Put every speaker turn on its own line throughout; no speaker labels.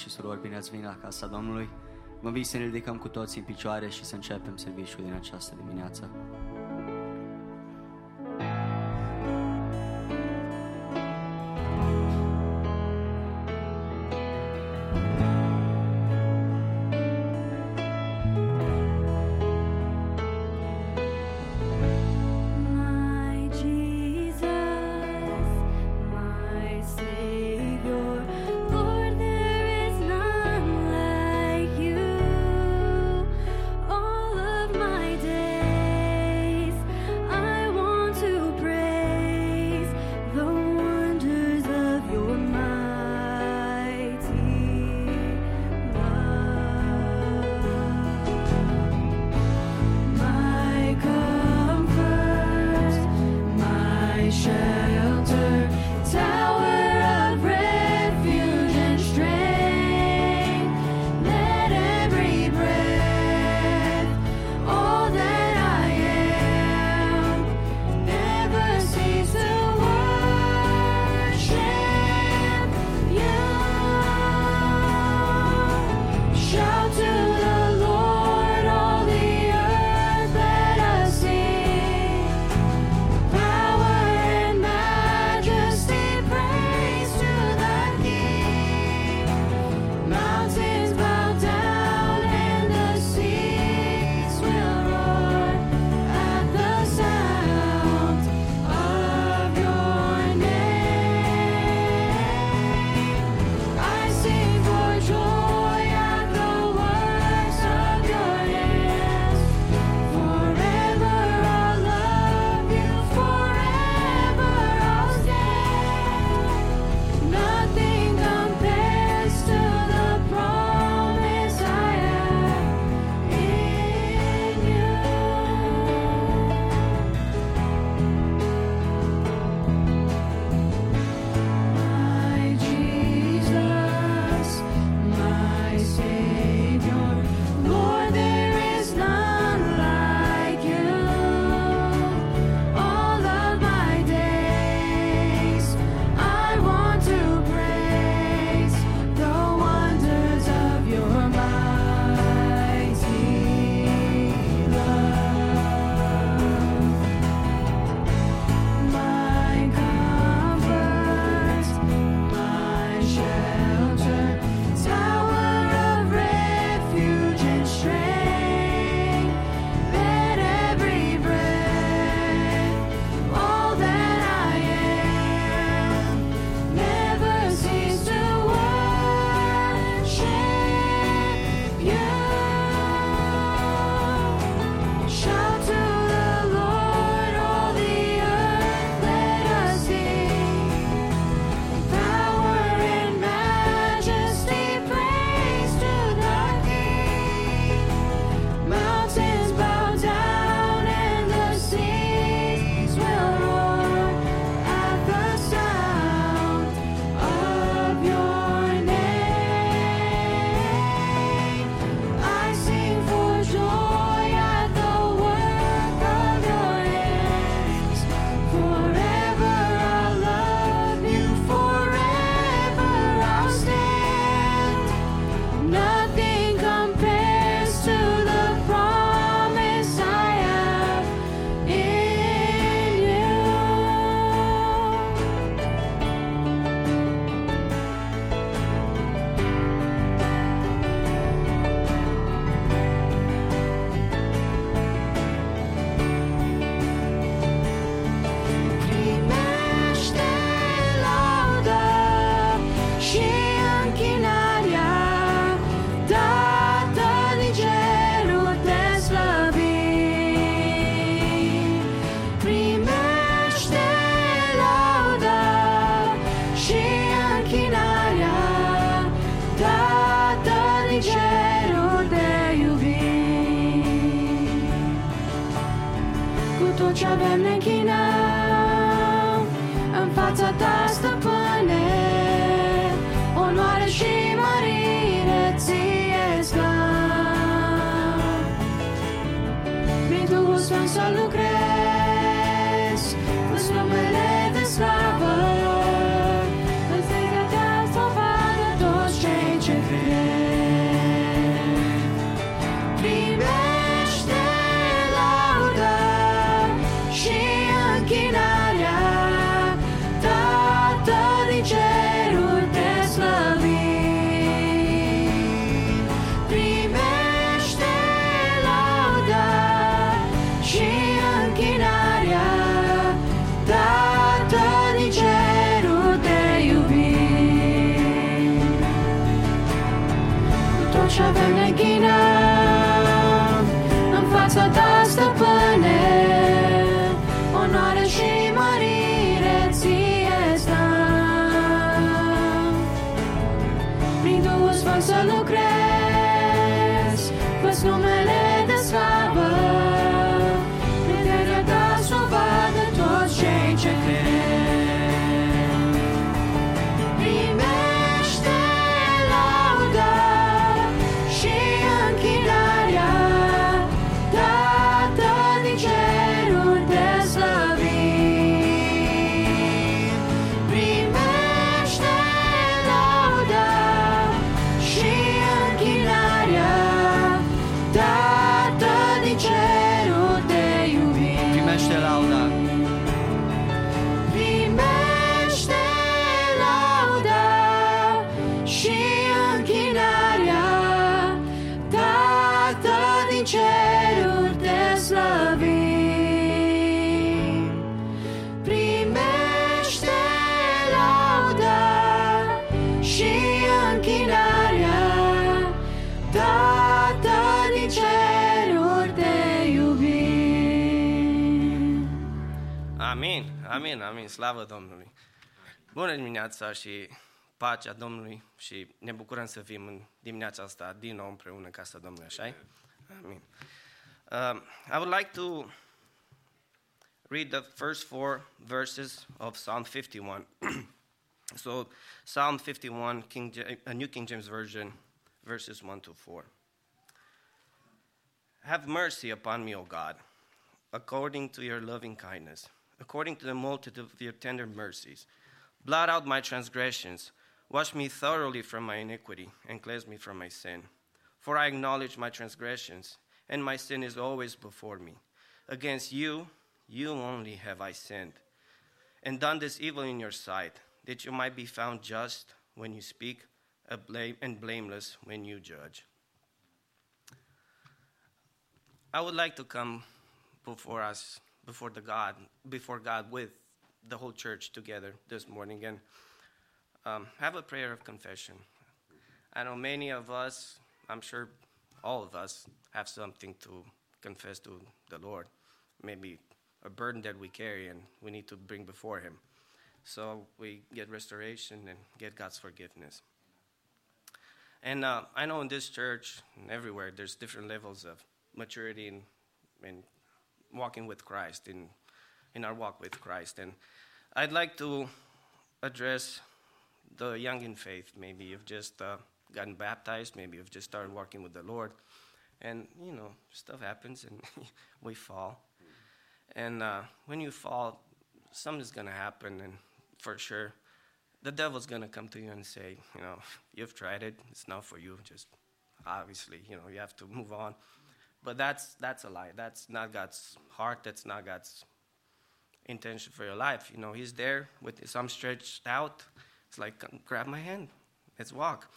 și surori, bine ați venit la Casa Domnului. Vă invit să ne ridicăm cu toți în picioare și să începem serviciul din această dimineață.
Slavă
Domnului. Bună dimineața și pacea Domnului și ne bucurăm să fim în dimineața asta din nou împreună în casa Domnului, așa Amin. Um, I would like to read the first four verses of Psalm 51. so, Psalm 51, King, a New King James Version, verses 1 to 4. Have mercy upon me, O God, according to your loving kindness, according to the multitude of your tender mercies. Blot out my transgressions, wash me thoroughly from my iniquity, and cleanse me from my sin. For I acknowledge my transgressions, and my sin is always before me. Against you, you only have I sinned, and done this evil in your sight, that you might be found just when you speak, and blameless when you judge. I would like to come before us, before the God, before God with the whole church together this morning and um, have a prayer of confession. I know many of us, I'm sure all of us, have something to confess to the Lord. Maybe a burden that we carry and we need to bring before Him. So we get restoration and get God's forgiveness. And uh, I know in this church and everywhere, there's different levels of maturity and, in walking with Christ, in, in our walk with Christ. And I'd like to address the young in faith. Maybe you've just uh, gotten baptized, maybe you've just started walking with the Lord. And, you know, stuff happens and we fall. And uh, when you fall, something's going to happen, and for sure, the devil's going to come to you and say, you know, you've tried it, it's not for you. Just obviously, you know, you have to move on. But that's that's a lie. That's not God's heart. That's not God's intention for your life. You know, He's there with His arms stretched out. It's like, grab my hand, let's walk.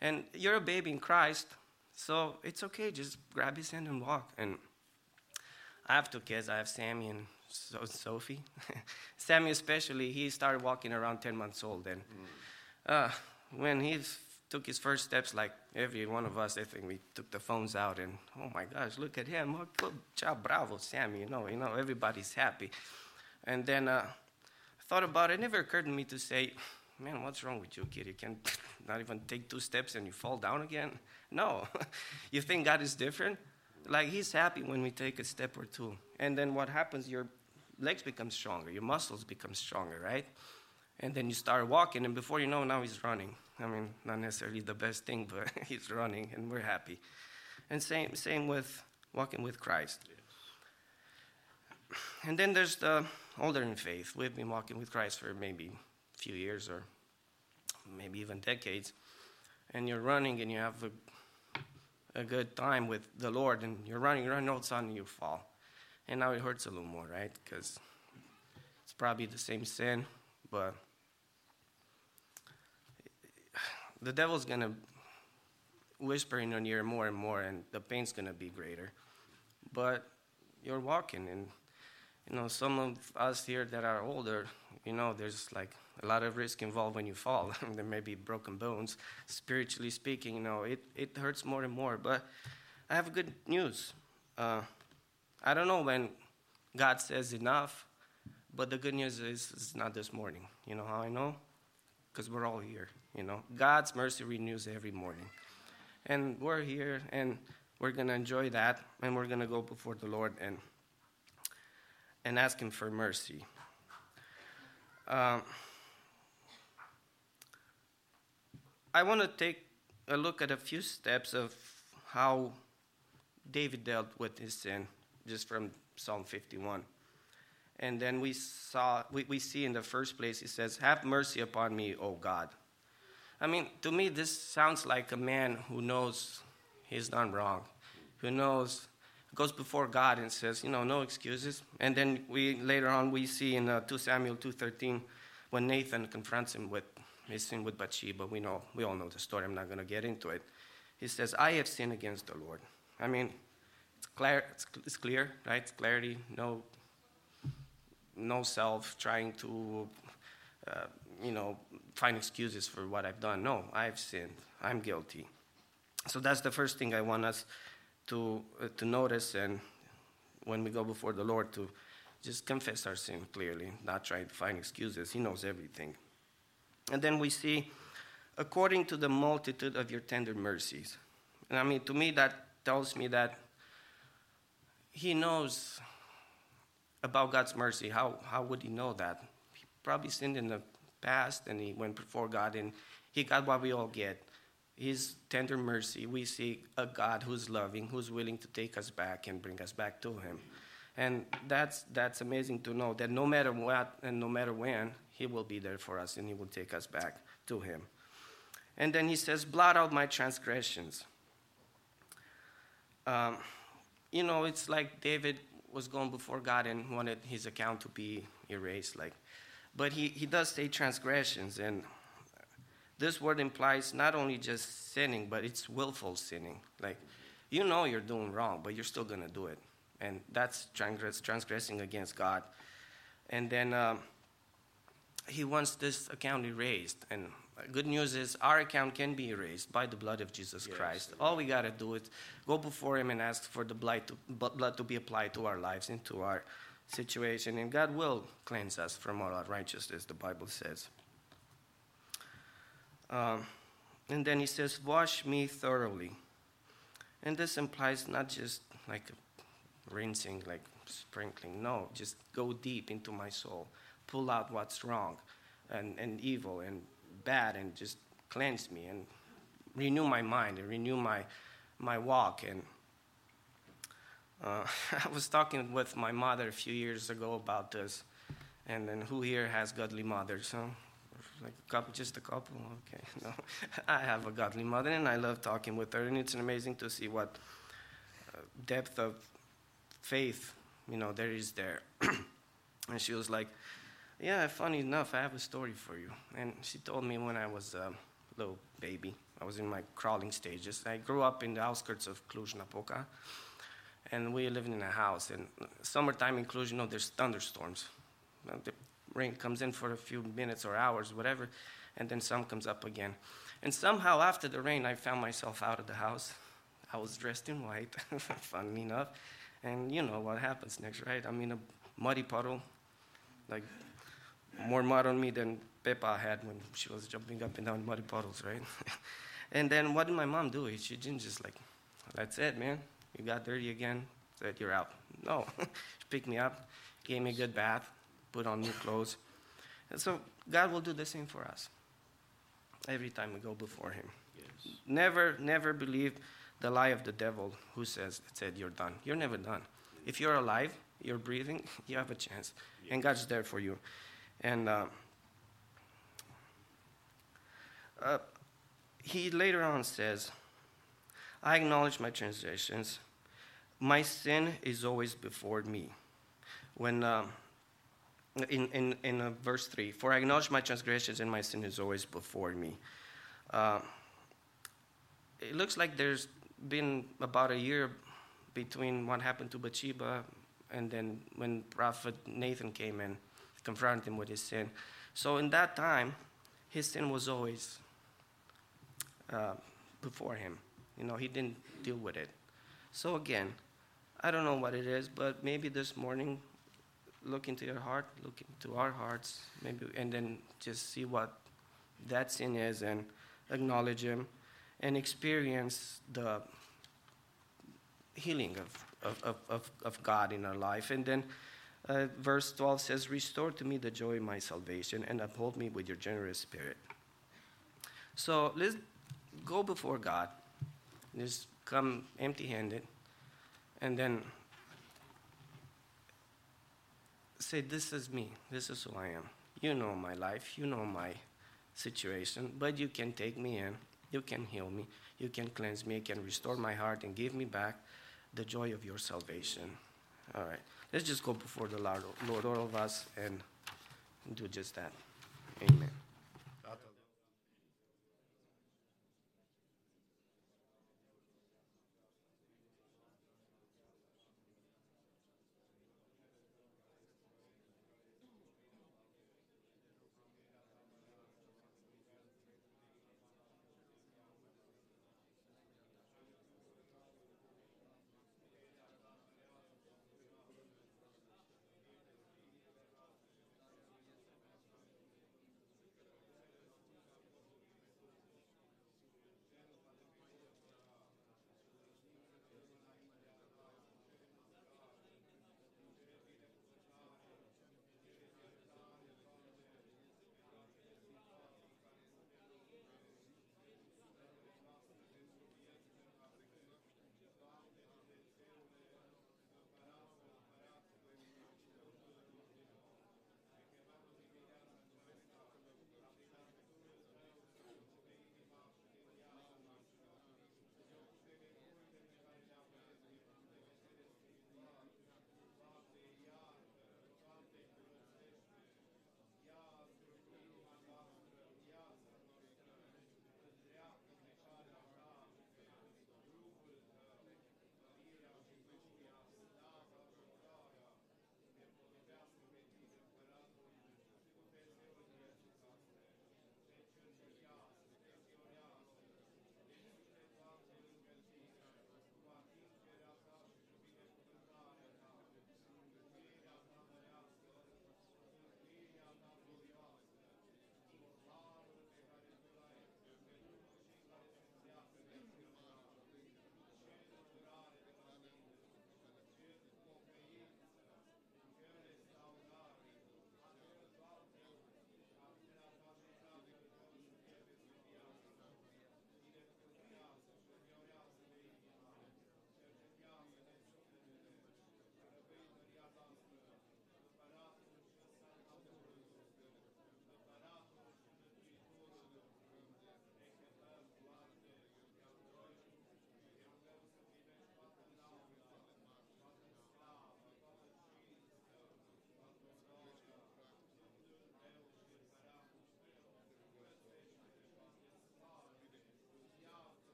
And you're a baby in Christ, so it's okay. Just grab His hand and walk. And I have two kids. I have Sammy and so- Sophie. Sammy, especially, he started walking around 10 months old. And uh, when he f- took his first steps, like every one of us, I think we took the phones out and, oh my gosh, look at him. Oh, good job, bravo, Sammy. You know, you know, everybody's happy. And then uh, I thought about it. It never occurred to me to say, man, what's wrong with you, kid? You can not even take two steps and you fall down again? No. you think God is different? Like, He's happy when we take a step or two. And then what happens? Your legs become stronger, your muscles become stronger, right? And then you start walking, and before you know, now he's running. I mean, not necessarily the best thing, but he's running, and we're happy. And same, same with walking with Christ. And then there's the older in faith. We've been walking with Christ for maybe a few years or maybe even decades. And you're running and you have a, a good time with the Lord, and you're running, running, all of a sudden you fall. And now it hurts a little more, right? Because It's probably the same sin, but the devil's going to whisper in your ear more and more, and the pain's going to be greater. But you're walking, and you know, some of us here that are older, you know, there's like a lot of risk involved when you fall. there may be broken bones. Spiritually speaking, you know, it, it hurts more and more. But I have good news. Uh, I don't know when God says enough, but the good news is it's not this morning. You know how I know? Because we're all here. You know, God's mercy renews every morning. And we're here, and we're going to enjoy that, and we're going to go before the Lord and, and ask Him for mercy. Um, I want to take a look at a few steps of how David dealt with his sin, just from Psalm 51. And then we saw, we, we see in the first place, he says, Have mercy upon me, O God. I mean, to me, this sounds like a man who knows he's done wrong, who knows, goes before God and says, you know, no excuses. And then we later on we see in uh, 2 Samuel 2:13 when Nathan confronts him with his sin with Bathsheba. We know, we all know the story. I'm not going to get into it. He says, "I have sinned against the Lord." I mean, it's clear, it's, it's clear, right? It's clarity, no, no self trying to, uh, you know, find excuses for what I've done. No, I've sinned. I'm guilty. So that's the first thing I want us to, uh, to notice and when we go before the Lord to just confess our sin clearly, not try to find excuses. He knows everything. And then we see, according to the multitude of your tender mercies. And I mean, to me, that tells me that he knows about God's mercy. How, how would he know that? He probably sinned in the past and he went before God and he got what we all get. His tender mercy, we see a God who's loving, who's willing to take us back and bring us back to him. And that's, that's amazing to know that no matter what and no matter when, he will be there for us and he will take us back to him. And then he says, Blot out my transgressions. Um, you know, it's like David was going before God and wanted his account to be erased. Like, but he, he does say transgressions, and this word implies not only just sinning, but it's willful sinning. Like, you know you're doing wrong, but you're still to do it. And that's transgress, transgressing against God. And then um, he wants this account erased. And good news is our account can be erased by the blood of Jesus
Yes.
Christ. All we got to do is go before him and ask for the blood to, blood to be applied to our lives, into our situation. And God will cleanse us from all our righteousness, the Bible says. Um, and then he says, Wash me thoroughly. And this implies not just like rinsing, like sprinkling. No, just go deep into my soul. Pull out what's wrong and, and evil and bad and just cleanse me and renew my mind and renew my, my walk. And uh, I was talking with my mother a few years ago about this. And then who here has godly mothers? Huh? Like a couple, just a couple. Okay, no, I have a godly mother, and I love talking with her, and it's amazing to see what uh, depth of faith, you know, there is there. and she was like, "Yeah, funny enough, I have a story for you." And she told me when I was a little baby, I was in my crawling stages. I grew up in the outskirts of Cluj-Napoca, and we lived in a house. And summertime in Cluj, you know, there's thunderstorms. The rain comes in for a few minutes or hours, whatever, and then sun comes up again. And somehow after the rain, I found myself out of the house. I was dressed in white, funny enough. And you know what happens next, right? I'm in a muddy puddle, like more mud on me than Peppa had when she was jumping up and down muddy puddles, right? and then what did my mom do? She didn't just like, that's it, man. You got dirty again. Said you're out. No, she picked me up, gave me a good bath, put on new clothes. And so God will do the same for us every time we go before Him.
Yes.
Never, never believe the lie of the devil who says, it said you're done. You're never done. If you're alive, you're breathing, you have a chance. And God's there for you. And uh, uh, he later on says, I acknowledge my transgressions. My sin is always before me. When, uh, in, in, in uh, verse 3 For I acknowledge my transgressions, and my sin is always before me. Uh, it looks like there's been about a year between what happened to Bathsheba and then when Prophet Nathan came and confronted him with his sin. So in that time, his sin was always uh, before him. You know, he didn't deal with it. So again, I don't know what it is, but maybe this morning, look into your heart, look into our hearts, maybe, and then just see what that sin is and acknowledge him and experience the healing of, of, of, of God in our life. And then uh, verse 12 says, Restore to me the joy of my salvation and uphold me with your generous spirit. So let's go before God. Just come empty handed. And then say, This is me. This is who I am. You know my life. You know my situation. But you can take me in. You can heal me. You can cleanse me. You can restore my heart and give me back the joy of your salvation. All right. Let's just go before the Lord, Lord all of us, and do just that. Amen.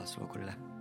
Luați locurile.
Doamne,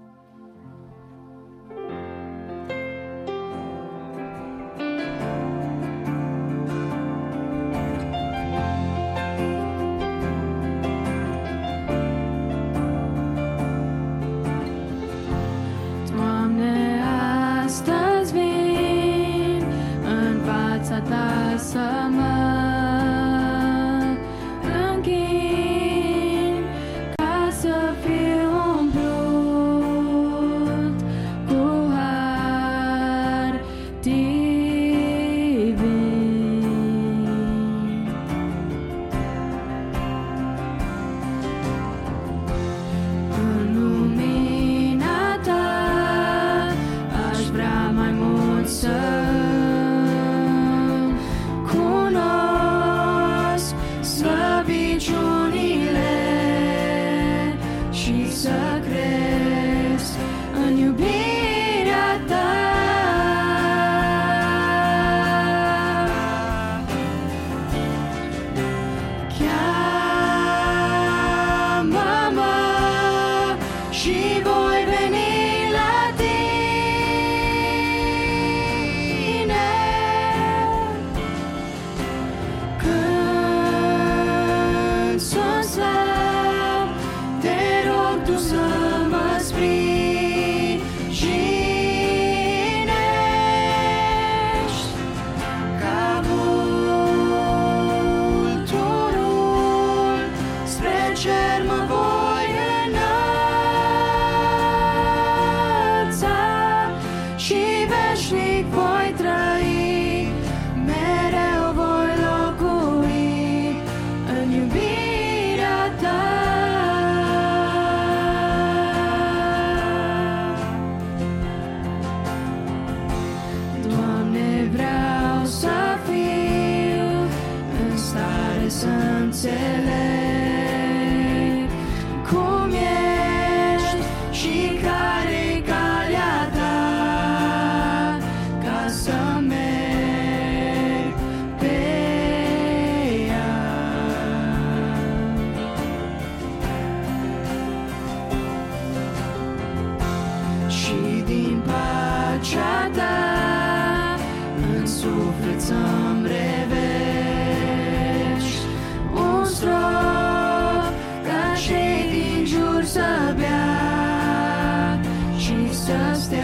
și să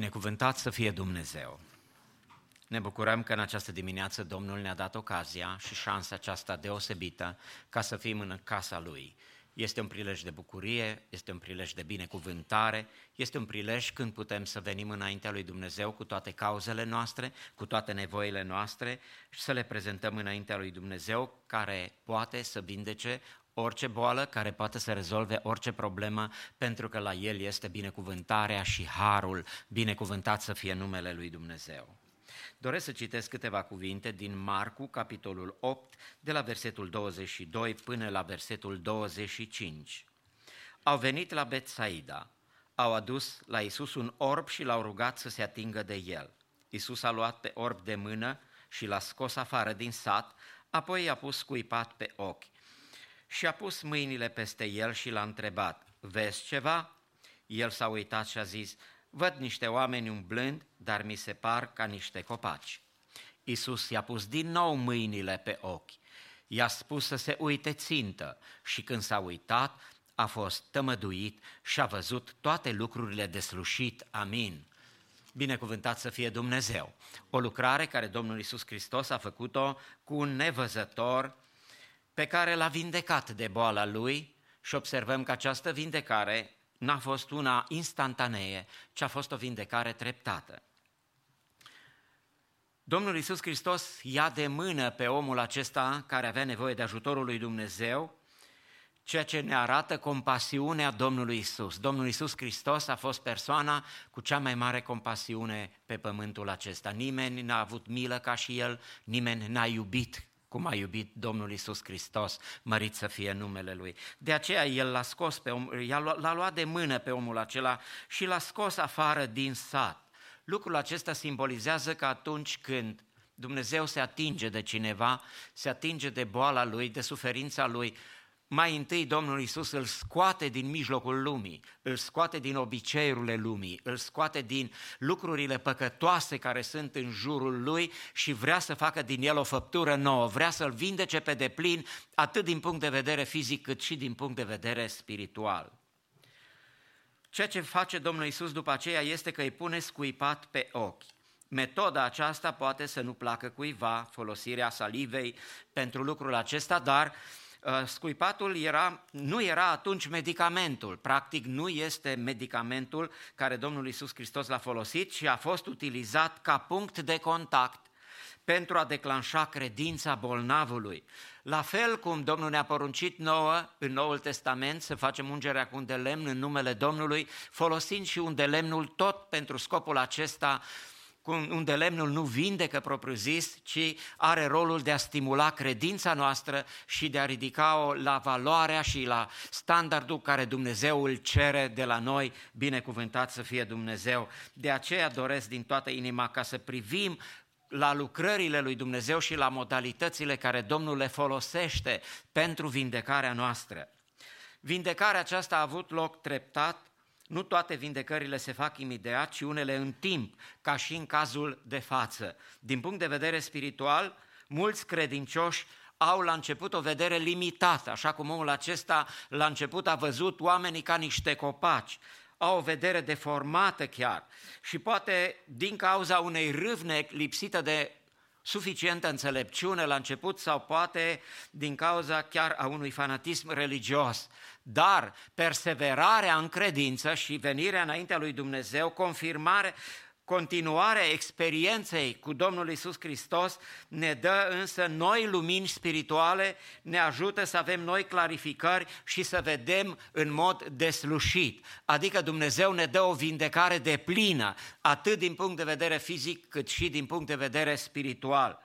Binecuvântat să fie Dumnezeu! Ne bucurăm că în această dimineață Domnul ne-a dat ocazia și șansa aceasta deosebită ca să fim în casa Lui. Este un prilej de bucurie, este un prilej de binecuvântare, este un prilej când putem să venim înaintea lui Dumnezeu cu toate cauzele noastre, cu toate nevoile noastre și să le prezentăm înaintea lui Dumnezeu care poate să vindece orice boală, care poate să rezolve orice problemă, pentru că la El este binecuvântarea și harul, binecuvântat să fie numele lui Dumnezeu. Doresc să citesc câteva cuvinte din Marcu, capitolul 8, de la versetul 22 până la versetul 25. Au venit la Betsaida, au adus la Isus un orb și l-au rugat să se atingă de el. Isus a luat pe orb de mână și l-a scos afară din sat, apoi i-a pus scuipat pe ochi și a pus mâinile peste el și l-a întrebat, vezi ceva? El s-a uitat și a zis, Văd niște oameni umblând, dar mi se par ca niște copaci. Iisus i-a pus din nou mâinile pe ochi. I-a spus să se uite țintă și când s-a uitat, a fost tămăduit și a văzut toate lucrurile de slușit. Amin. Binecuvântat să fie Dumnezeu. O lucrare care Domnul Iisus Hristos a făcut-o cu un nevăzător pe care l-a vindecat de boala lui și observăm că această vindecare n-a fost una instantanee, ci a fost o vindecare treptată. Domnul Iisus Hristos ia de mână pe omul acesta care avea nevoie de ajutorul lui Dumnezeu, ceea ce ne arată compasiunea Domnului Isus. Domnul Isus Hristos a fost persoana cu cea mai mare compasiune pe pământul acesta. Nimeni n-a avut milă ca și El, nimeni n-a iubit cum a iubit Domnul Isus Hristos, mărit să fie numele Lui. De aceea El l-a scos pe om, l-a luat de mână pe omul acela și l-a scos afară din sat. Lucrul acesta simbolizează că atunci când Dumnezeu se atinge de cineva, se atinge de boala lui, de suferința lui, mai întâi Domnul Isus îl scoate din mijlocul lumii, îl scoate din obiceiurile lumii, îl scoate din lucrurile păcătoase care sunt în jurul lui și vrea să facă din el o făptură nouă, vrea să-l vindece pe deplin, atât din punct de vedere fizic cât și din punct de vedere spiritual. Ceea ce face Domnul Isus după aceea este că îi pune scuipat pe ochi. Metoda aceasta poate să nu placă cuiva, folosirea salivei pentru lucrul acesta, dar uh, scuipatul era, nu era atunci medicamentul. Practic nu este medicamentul care Domnul Isus Hristos l-a folosit și a fost utilizat ca punct de contact pentru a declanșa credința bolnavului. La fel cum Domnul ne-a poruncit nouă în Noul Testament să facem ungerea cu un de lemn în numele Domnului, folosind și un de lemnul tot pentru scopul acesta unde lemnul nu vindecă propriu-zis, ci are rolul de a stimula credința noastră și de a ridica-o la valoarea și la standardul care Dumnezeu îl cere de la noi, binecuvântat să fie Dumnezeu. De aceea doresc din toată inima ca să privim la lucrările lui Dumnezeu și la modalitățile care Domnul le folosește pentru vindecarea noastră. Vindecarea aceasta a avut loc treptat, nu toate vindecările se fac imediat, ci unele în timp, ca și în cazul de față. Din punct de vedere spiritual, mulți credincioși au la început o vedere limitată, așa cum omul acesta la început a văzut oamenii ca niște copaci, au o vedere deformată chiar și poate din cauza unei râvne lipsită de suficientă înțelepciune la început sau poate din cauza chiar a unui fanatism religios. Dar perseverarea în credință și venirea înaintea lui Dumnezeu, confirmare, Continuarea experienței cu Domnul Isus Hristos ne dă însă noi lumini spirituale, ne ajută să avem noi clarificări și să vedem în mod deslușit. Adică Dumnezeu ne dă o vindecare de plină, atât din punct de vedere fizic cât și din punct de vedere spiritual.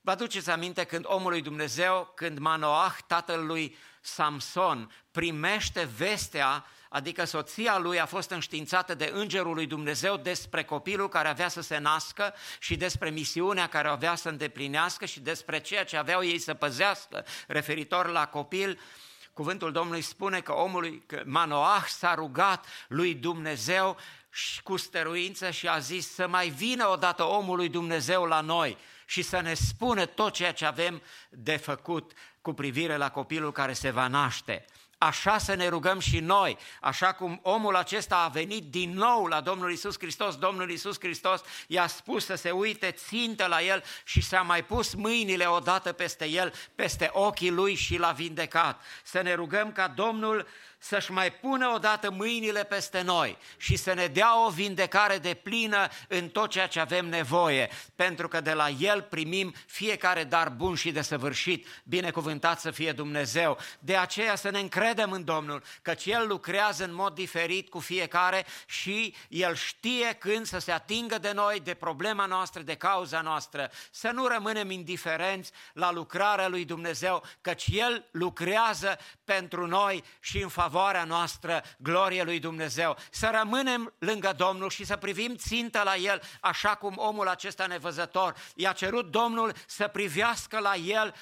Vă aduceți aminte când omul lui Dumnezeu, când Manoah, tatăl lui Samson, primește vestea adică soția lui a fost înștiințată de îngerul lui Dumnezeu despre copilul care avea să se nască și despre misiunea care avea să îndeplinească și despre ceea ce aveau ei să păzească referitor la copil, Cuvântul Domnului spune că omul, că Manoah s-a rugat lui Dumnezeu și cu stăruință și a zis să mai vină odată omul lui Dumnezeu la noi și să ne spună tot ceea ce avem de făcut cu privire la copilul care se va naște. Așa să ne rugăm și noi, așa cum omul acesta a venit din nou la Domnul Isus Hristos, Domnul Isus Hristos i-a spus să se uite țintă la el și s-a mai pus mâinile odată peste el, peste ochii lui și l-a vindecat. Să ne rugăm ca Domnul să-și mai pună odată mâinile peste noi și să ne dea o vindecare de plină în tot ceea ce avem nevoie, pentru că de la El primim fiecare dar bun și desăvârșit, binecuvântat să fie Dumnezeu. De aceea să ne încredem în Domnul, căci El lucrează în mod diferit cu fiecare și El știe când să se atingă de noi, de problema noastră, de cauza noastră. Să nu rămânem indiferenți la lucrarea lui Dumnezeu, căci El lucrează pentru noi și în favoarea favoarea noastră, glorie lui Dumnezeu, să rămânem lângă Domnul și să privim țintă la El, așa cum omul acesta nevăzător i-a cerut Domnul să privească la El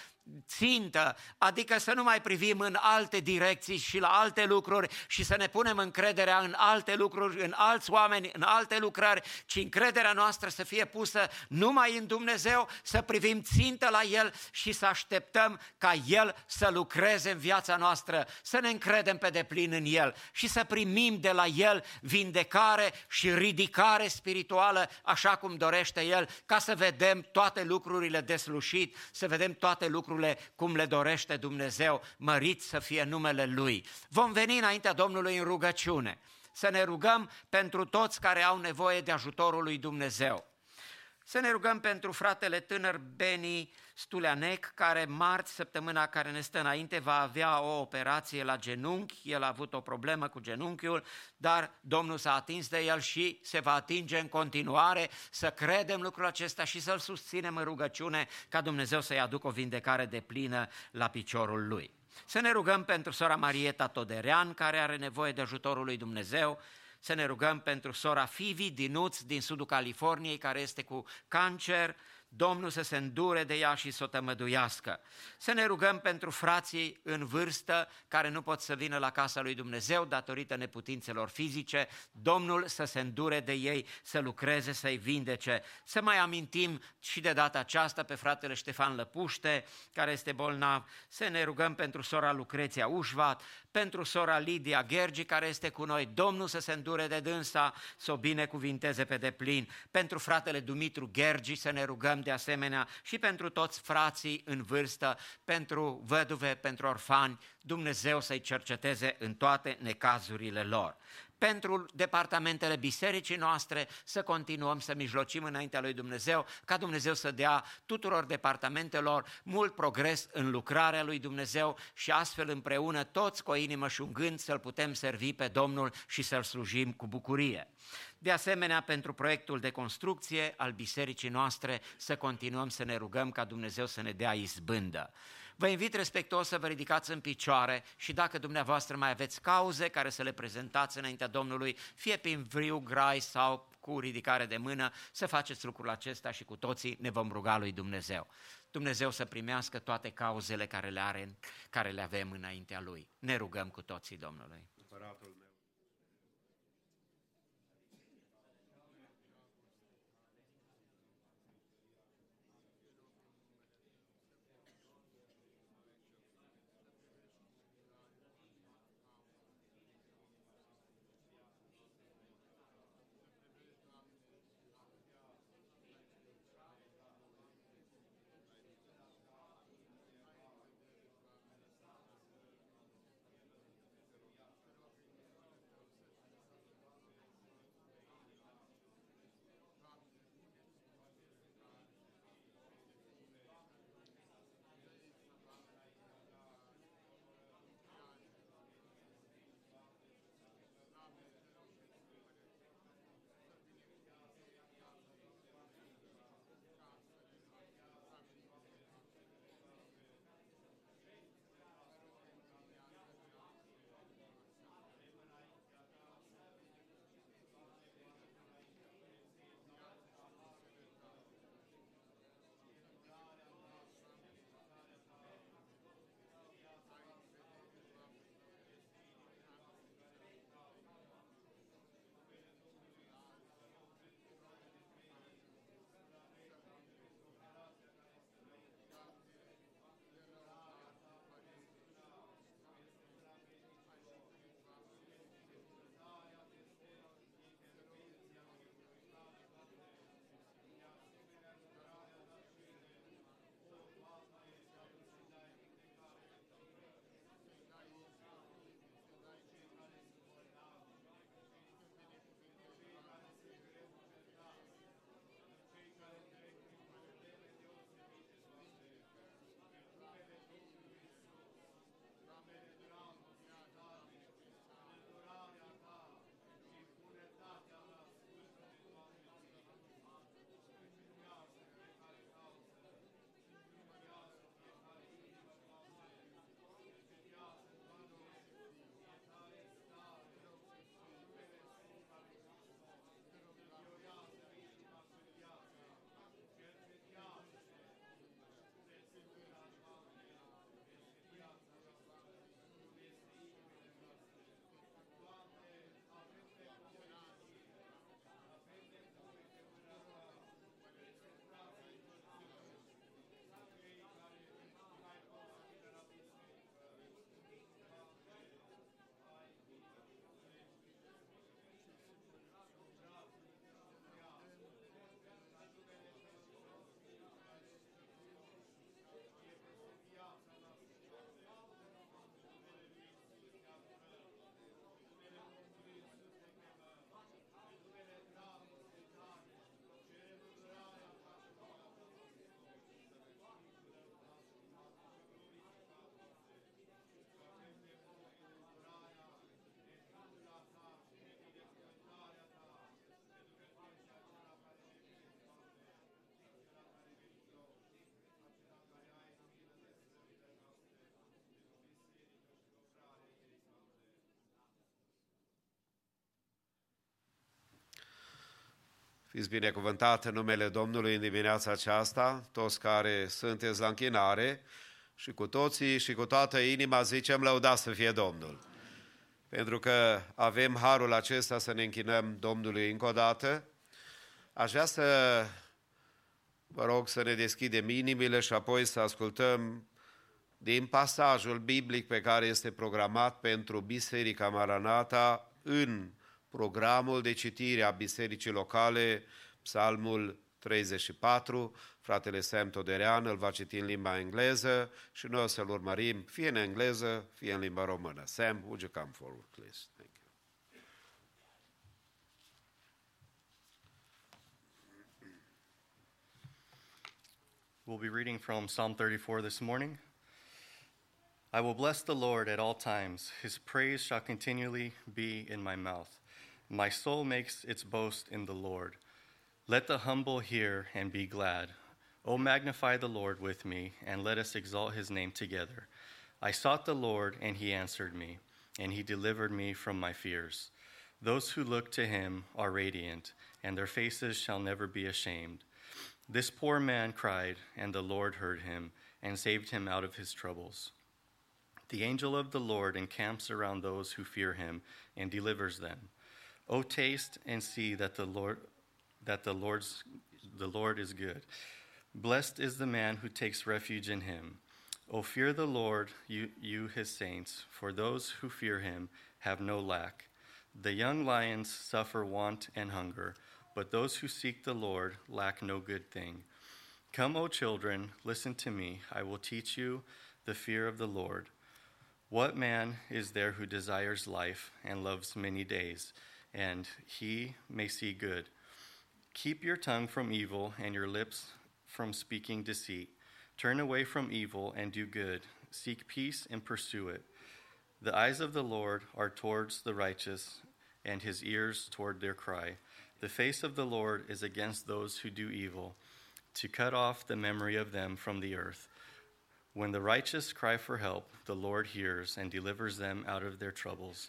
țintă, adică să nu mai privim în alte direcții și la alte lucruri și să ne punem încrederea în alte lucruri, în alți oameni, în alte lucrări, ci încrederea noastră să fie pusă numai în Dumnezeu, să privim țintă la El și să așteptăm ca El să lucreze în viața noastră, să ne încredem pe deplin în El și să primim de la El vindecare și ridicare spirituală, așa cum dorește El, ca să vedem toate lucrurile deslușit, să vedem toate lucrurile cum le dorește Dumnezeu, mărit să fie numele Lui. Vom veni înaintea Domnului în rugăciune, să ne rugăm pentru toți care au nevoie de ajutorul lui Dumnezeu. Să ne rugăm pentru fratele tânăr Beni Stuleanec, care marți, săptămâna care ne stă înainte, va avea o operație la genunchi. El a avut o problemă cu genunchiul, dar Domnul s-a atins de el și se va atinge în continuare. Să credem lucrul acesta și să-l susținem în rugăciune ca Dumnezeu să-i aducă o vindecare de plină la piciorul lui. Să ne rugăm pentru sora Marieta Toderean, care are nevoie de ajutorul lui Dumnezeu, să ne rugăm pentru sora Fivi Dinuț din sudul Californiei, care este cu cancer, Domnul să se îndure de ea și să o tămăduiască. Să ne rugăm pentru frații în vârstă care nu pot să vină la casa lui Dumnezeu datorită neputințelor fizice, Domnul să se îndure de ei, să lucreze, să-i vindece. Să mai amintim și de data aceasta pe fratele Ștefan Lăpuște, care este bolnav, să ne rugăm pentru sora Lucreția Ușvat, pentru sora Lidia Gergi, care este cu noi, Domnul să se îndure de dânsa, să o binecuvinteze pe deplin, pentru fratele Dumitru Gergi să ne rugăm de asemenea și pentru toți frații în vârstă, pentru văduve, pentru orfani, Dumnezeu să-i cerceteze în toate necazurile lor pentru departamentele bisericii noastre, să continuăm să mijlocim înaintea lui Dumnezeu, ca Dumnezeu să dea tuturor departamentelor mult progres în lucrarea lui Dumnezeu și astfel împreună toți cu o inimă și un gând să-L putem servi pe Domnul și să-L slujim cu bucurie. De asemenea, pentru proiectul de construcție al bisericii noastre, să continuăm să ne rugăm ca Dumnezeu să ne dea izbândă. Vă invit respectuos să vă ridicați în picioare și dacă dumneavoastră mai aveți cauze care să le prezentați înaintea Domnului, fie prin vriu, grai sau cu ridicare de mână, să faceți lucrul acesta și cu toții ne vom ruga lui Dumnezeu. Dumnezeu să primească toate cauzele care le, are, care le avem înaintea Lui. Ne rugăm cu toții Domnului. Împăratul
Fiți binecuvântat în numele Domnului în dimineața aceasta, toți care sunteți la închinare și cu toții și cu toată inima zicem lăuda să fie Domnul. Pentru că avem harul acesta să ne închinăm Domnului încă o dată, aș vrea să vă rog să ne deschidem inimile și apoi să ascultăm din pasajul biblic pe care este programat pentru Biserica Maranata în programul de citire a bisericii locale, Psalmul 34, fratele Sam Toderean îl va citi în limba engleză și noi o să-l urmărim fie în engleză, fie în limba română. Sam, would you come forward, please? Thank you.
We'll be reading from Psalm 34 this morning. I will bless the Lord at all times. His praise shall continually be in my mouth. My soul makes its boast in the Lord. Let the humble hear and be glad. O magnify the Lord with me, and let us exalt his name together. I sought the Lord, and he answered me, and he delivered me from my fears. Those who look to him are radiant, and their faces shall never be ashamed. This poor man cried, and the Lord heard him, and saved him out of his troubles. The angel of the Lord encamps around those who fear him, and delivers them. O taste and see that the Lord that the Lord's the Lord is good. Blessed is the man who takes refuge in him. O fear the Lord, you, you his saints, for those who fear him have no lack. The young lions suffer want and hunger, but those who seek the Lord lack no good thing. Come, O children, listen to me. I will teach you the fear of the Lord. What man is there who desires life and loves many days? And he may see good. Keep your tongue from evil and your lips from speaking deceit. Turn away from evil and do good. Seek peace and pursue it. The eyes of the Lord are towards the righteous, and his ears toward their cry. The face of the Lord is against those who do evil, to cut off the memory of them from the earth. When the righteous cry for help, the Lord hears and delivers them out of their troubles.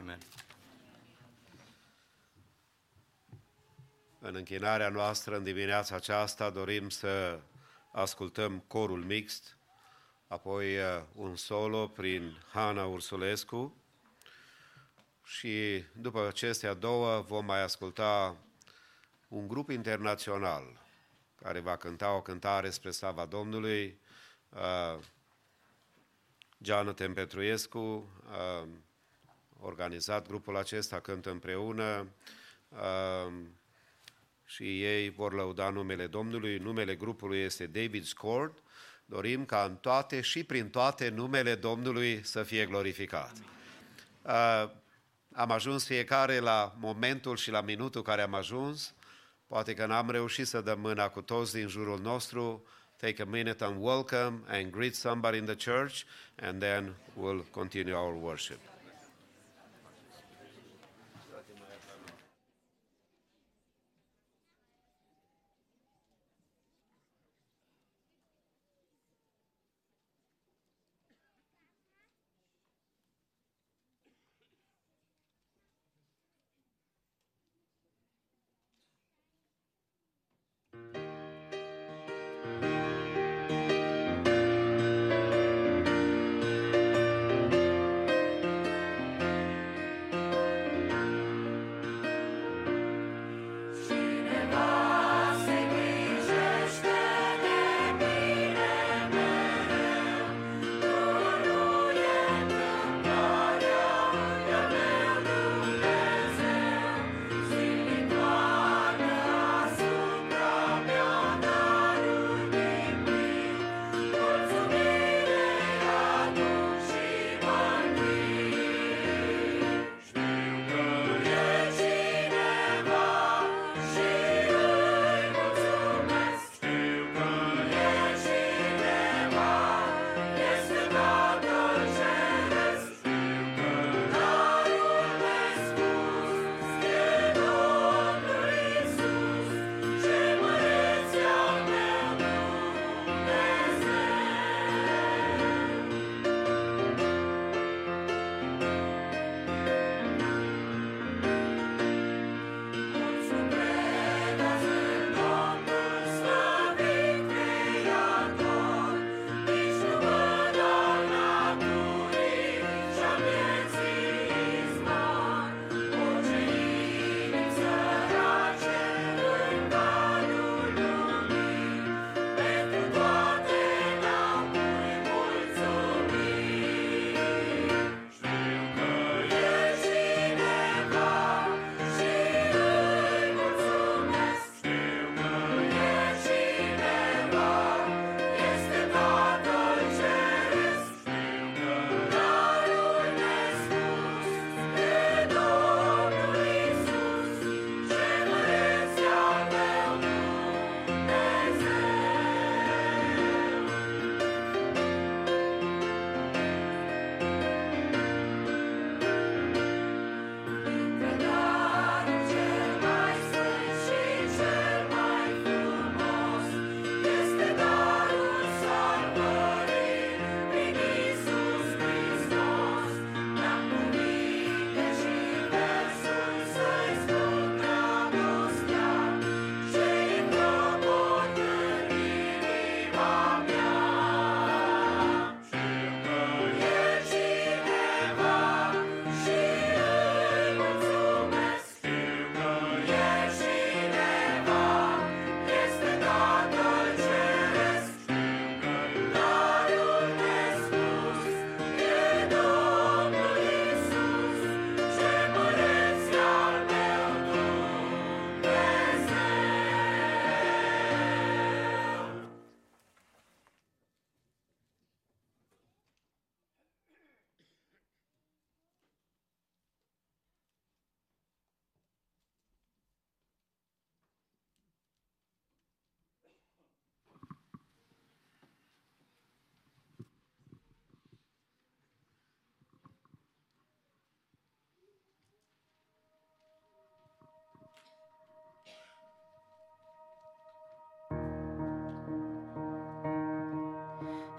Amen.
În închinarea noastră în dimineața aceasta dorim să ascultăm corul mixt, apoi uh, un solo prin Hana Ursulescu și după acestea două vom mai asculta un grup internațional care va cânta o cântare spre slava Domnului, uh, Jonathan Petruescu, uh, organizat grupul acesta, cântă împreună uh, și ei vor lăuda numele Domnului. Numele grupului este David Scord. Dorim ca în toate și prin toate numele Domnului să fie glorificat. Uh, am ajuns fiecare la momentul și la minutul care am ajuns. Poate că n-am reușit să dăm mâna cu toți din jurul nostru. Take a minute and welcome and greet somebody in the church and then we'll continue our worship.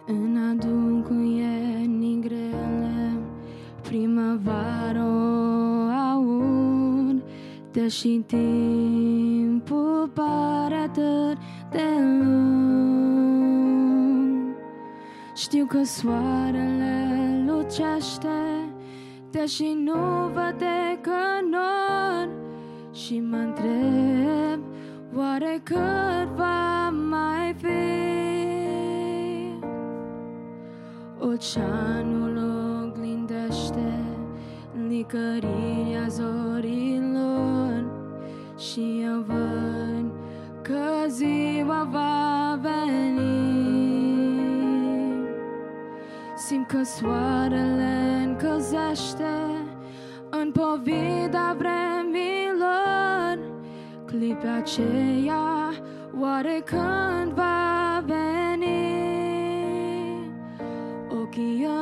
În adâncul iernii grele Primăvară o aud. Deși timpul pare atât de lung. Știu că soarele lucește Deși nu văd decât nor Și mă întreb Oare cât va Oceanul oglindește licărirea zorilor Și eu văd că ziua va veni. Simt că soarele încălzește În povida vremilor. Clipe aceea Oare când va Ochii îmi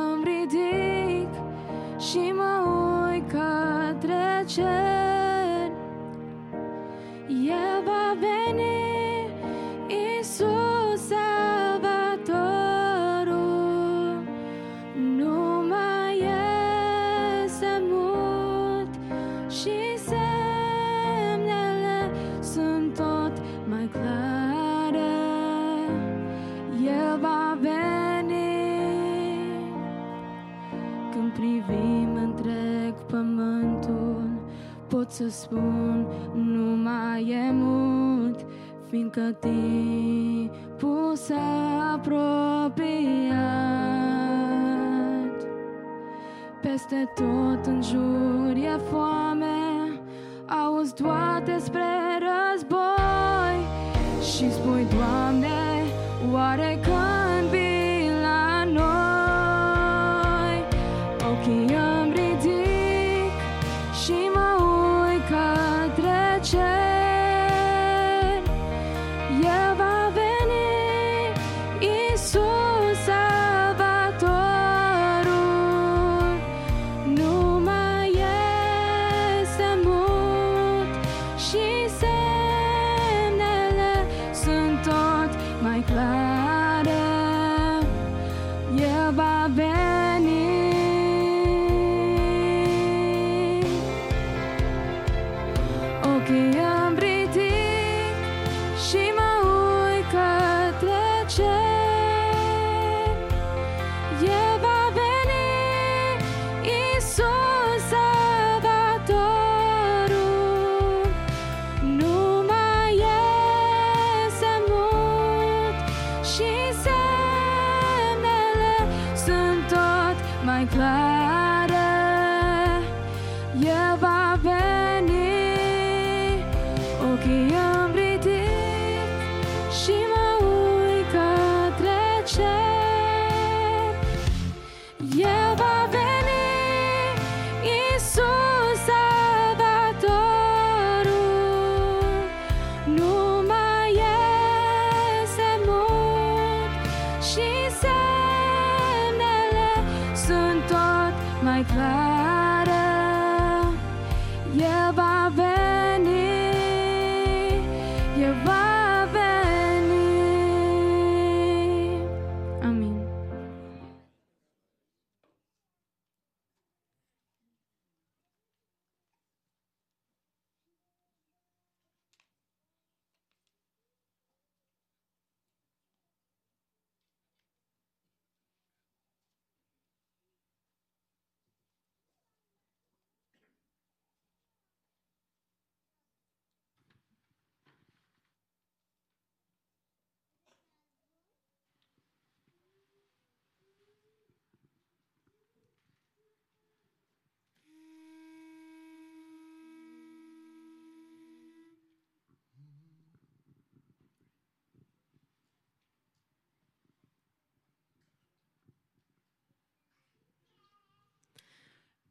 Pot să spun nu mai e mult Fiindcă timpul s-a apropiat. Peste tot în jur e foame Auzi toate spre război Și spui, Doamne, oare când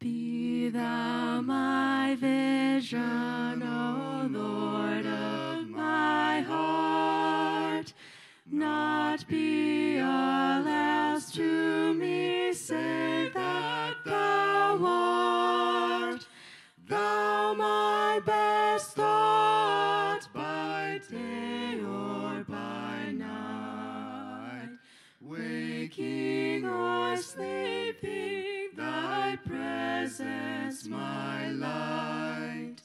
Be thou my vision, O Lord of my heart, not be all else to me, save that thou art. Thou my best thought by day or by night. Waking or sleeping, presence my light.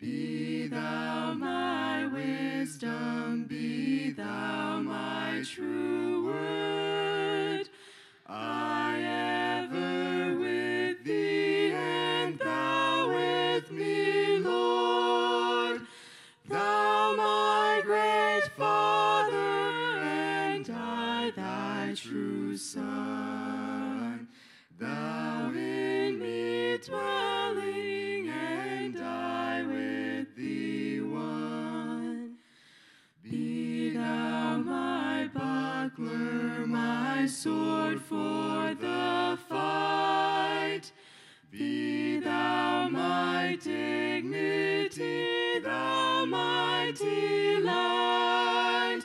Be thou my wisdom, be thou my true word. Sword for the fight. Be thou my dignity, thou my delight.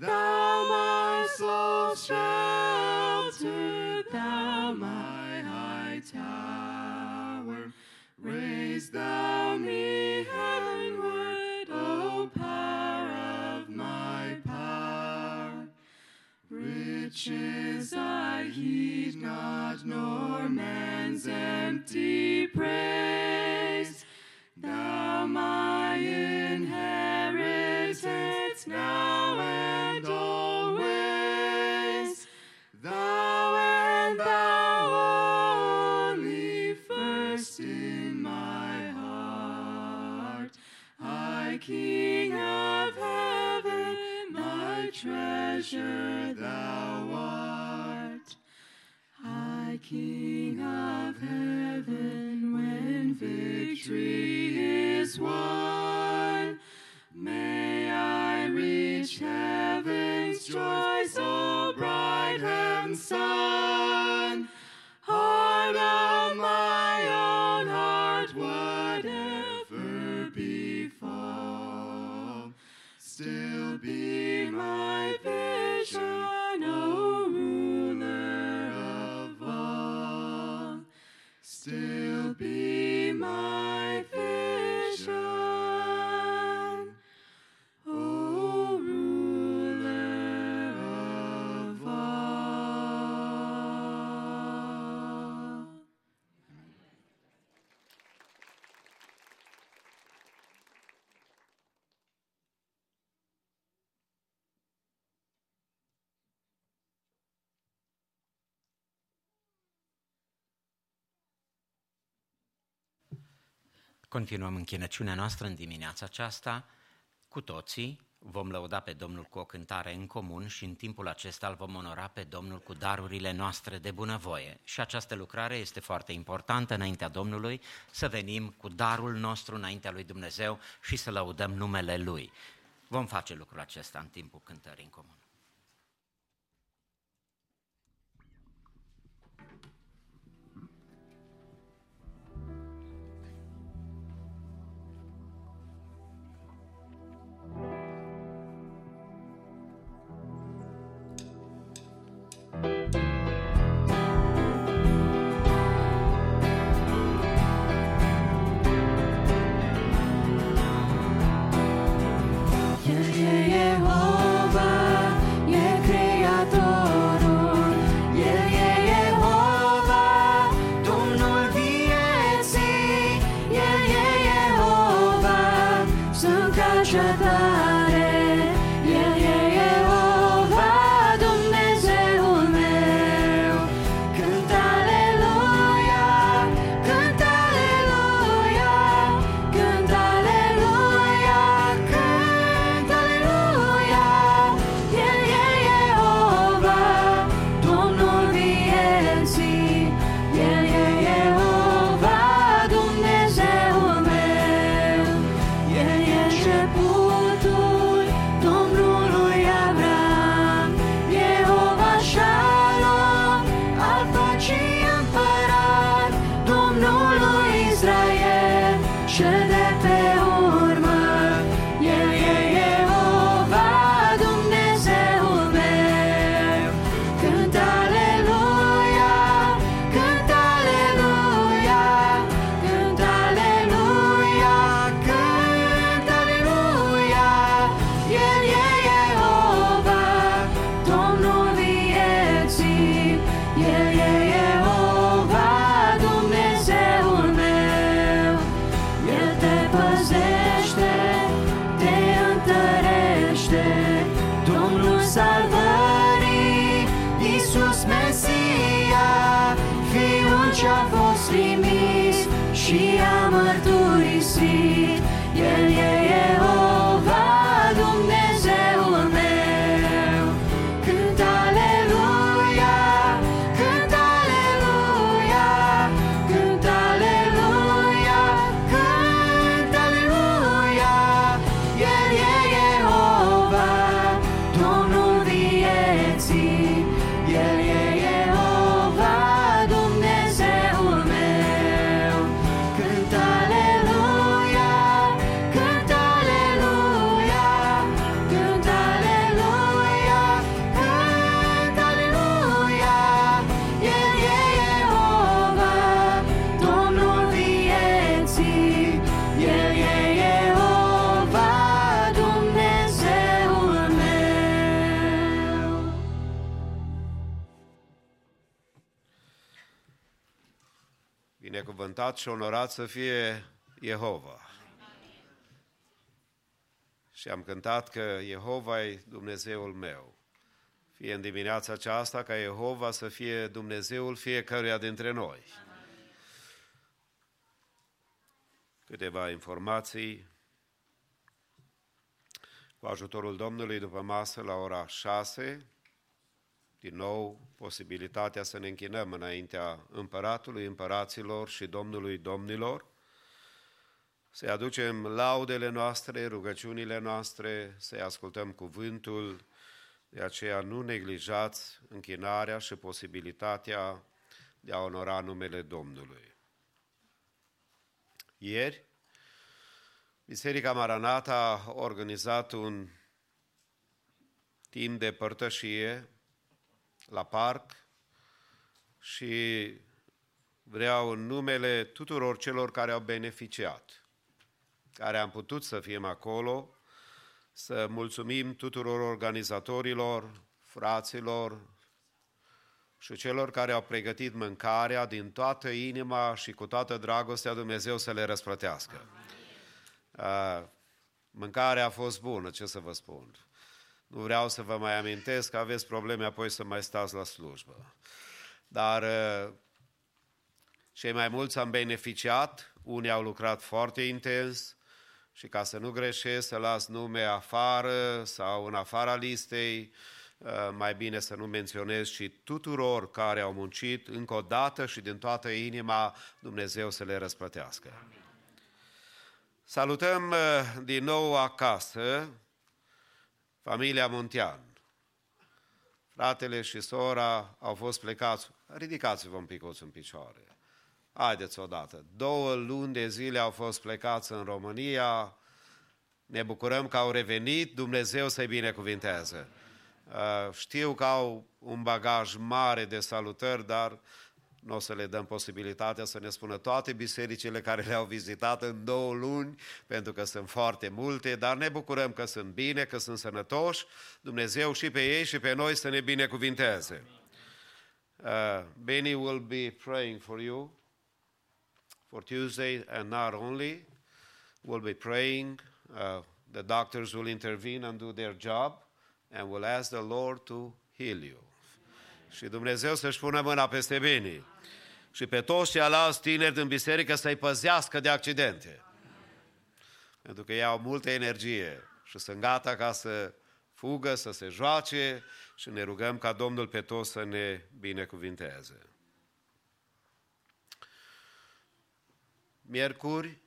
Thou my soul's shelter, thou my high tower. Raise thou me heavenward, I heed not, nor man's empty praise. Thou my inheritance now and always. Thou and thou only first in my heart. High King of heaven, my treasure thou King of heaven, when victory is won, may I reach heaven's joy so bright and sun.
Continuăm închinăciunea noastră în dimineața aceasta. Cu toții vom lăuda pe Domnul cu o cântare în comun și în timpul acesta îl vom onora pe Domnul cu darurile noastre de bunăvoie. Și această lucrare este foarte importantă înaintea Domnului, să venim cu darul nostru înaintea lui Dumnezeu și să lăudăm numele Lui. Vom face lucrul acesta în timpul cântării în comun.
Binecuvântat și onorat să fie Jehova. Și am cântat că Jehova e Dumnezeul meu. Fie în dimineața aceasta ca Jehova să fie Dumnezeul fiecăruia dintre noi. Câteva informații. Cu ajutorul Domnului după masă la ora 6, din nou posibilitatea să ne închinăm înaintea împăratului împăraților și Domnului domnilor, să-i aducem laudele noastre, rugăciunile noastre, să-i ascultăm cuvântul, de aceea nu neglijați închinarea și posibilitatea de a onora numele Domnului. Ieri, Biserica Maranata a organizat un timp de părtășie la parc și vreau în numele tuturor celor care au beneficiat, care am putut să fim acolo, să mulțumim tuturor organizatorilor, fraților și celor care au pregătit mâncarea din toată inima și cu toată dragostea Dumnezeu să le răsplătească. Uh, Mâncarea a fost bună, ce să vă spun. Nu vreau să vă mai amintesc că aveți probleme apoi să mai stați la slujbă. Dar uh, cei mai mulți am beneficiat, unii au lucrat foarte intens și ca să nu greșesc, să las nume afară sau în afara listei, uh, mai bine să nu menționez și tuturor care au muncit încă o dată și din toată inima Dumnezeu să le răsplătească. Salutăm uh, din nou acasă familia Muntean. Fratele și sora au fost plecați. Ridicați-vă un picuț în picioare. Haideți odată. Două luni de zile au fost plecați în România. Ne bucurăm că au revenit. Dumnezeu să-i binecuvinteze. Uh, Știu că au un bagaj mare de salutări, dar nu o să le dăm posibilitatea să ne spună toate bisericile care le-au vizitat în două luni, pentru că sunt foarte multe, dar ne bucurăm că sunt bine, că sunt sănătoși, Dumnezeu și pe ei și pe noi să ne binecuvinteze. Uh, Benny will be praying for you for Tuesday and not only, we'll be praying, uh, the doctors will intervene and do their job, and we'll ask the Lord to heal you. Și Dumnezeu să-și pună mâna peste bine și pe toți ceilalți tineri din biserică să-i păzească de accidente. Pentru că ei au multă energie și sunt gata ca să fugă, să se joace și ne rugăm ca Domnul pe toți să ne binecuvinteze. Miercuri,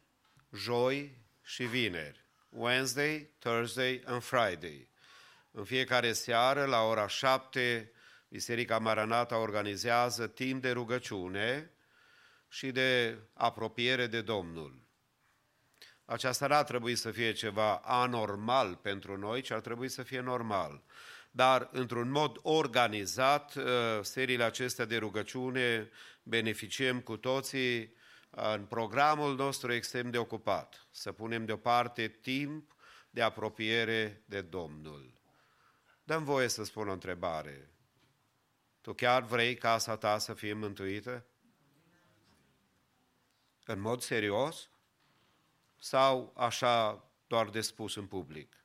joi și vineri. Wednesday, Thursday and Friday. În fiecare seară, la ora 7, Biserica Maranata organizează timp de rugăciune și de apropiere de Domnul. Aceasta n-ar trebui să fie ceva anormal pentru noi, ci ar trebui să fie normal. Dar, într-un mod organizat, uh, seriile acestea de rugăciune beneficiem cu toții uh, în programul nostru extrem de ocupat. Să punem deoparte timp de apropiere de Domnul. Dăm voie să spun o întrebare. Tu chiar vrei casa ta să fie mântuită? În mod serios? Sau așa doar de spus în public?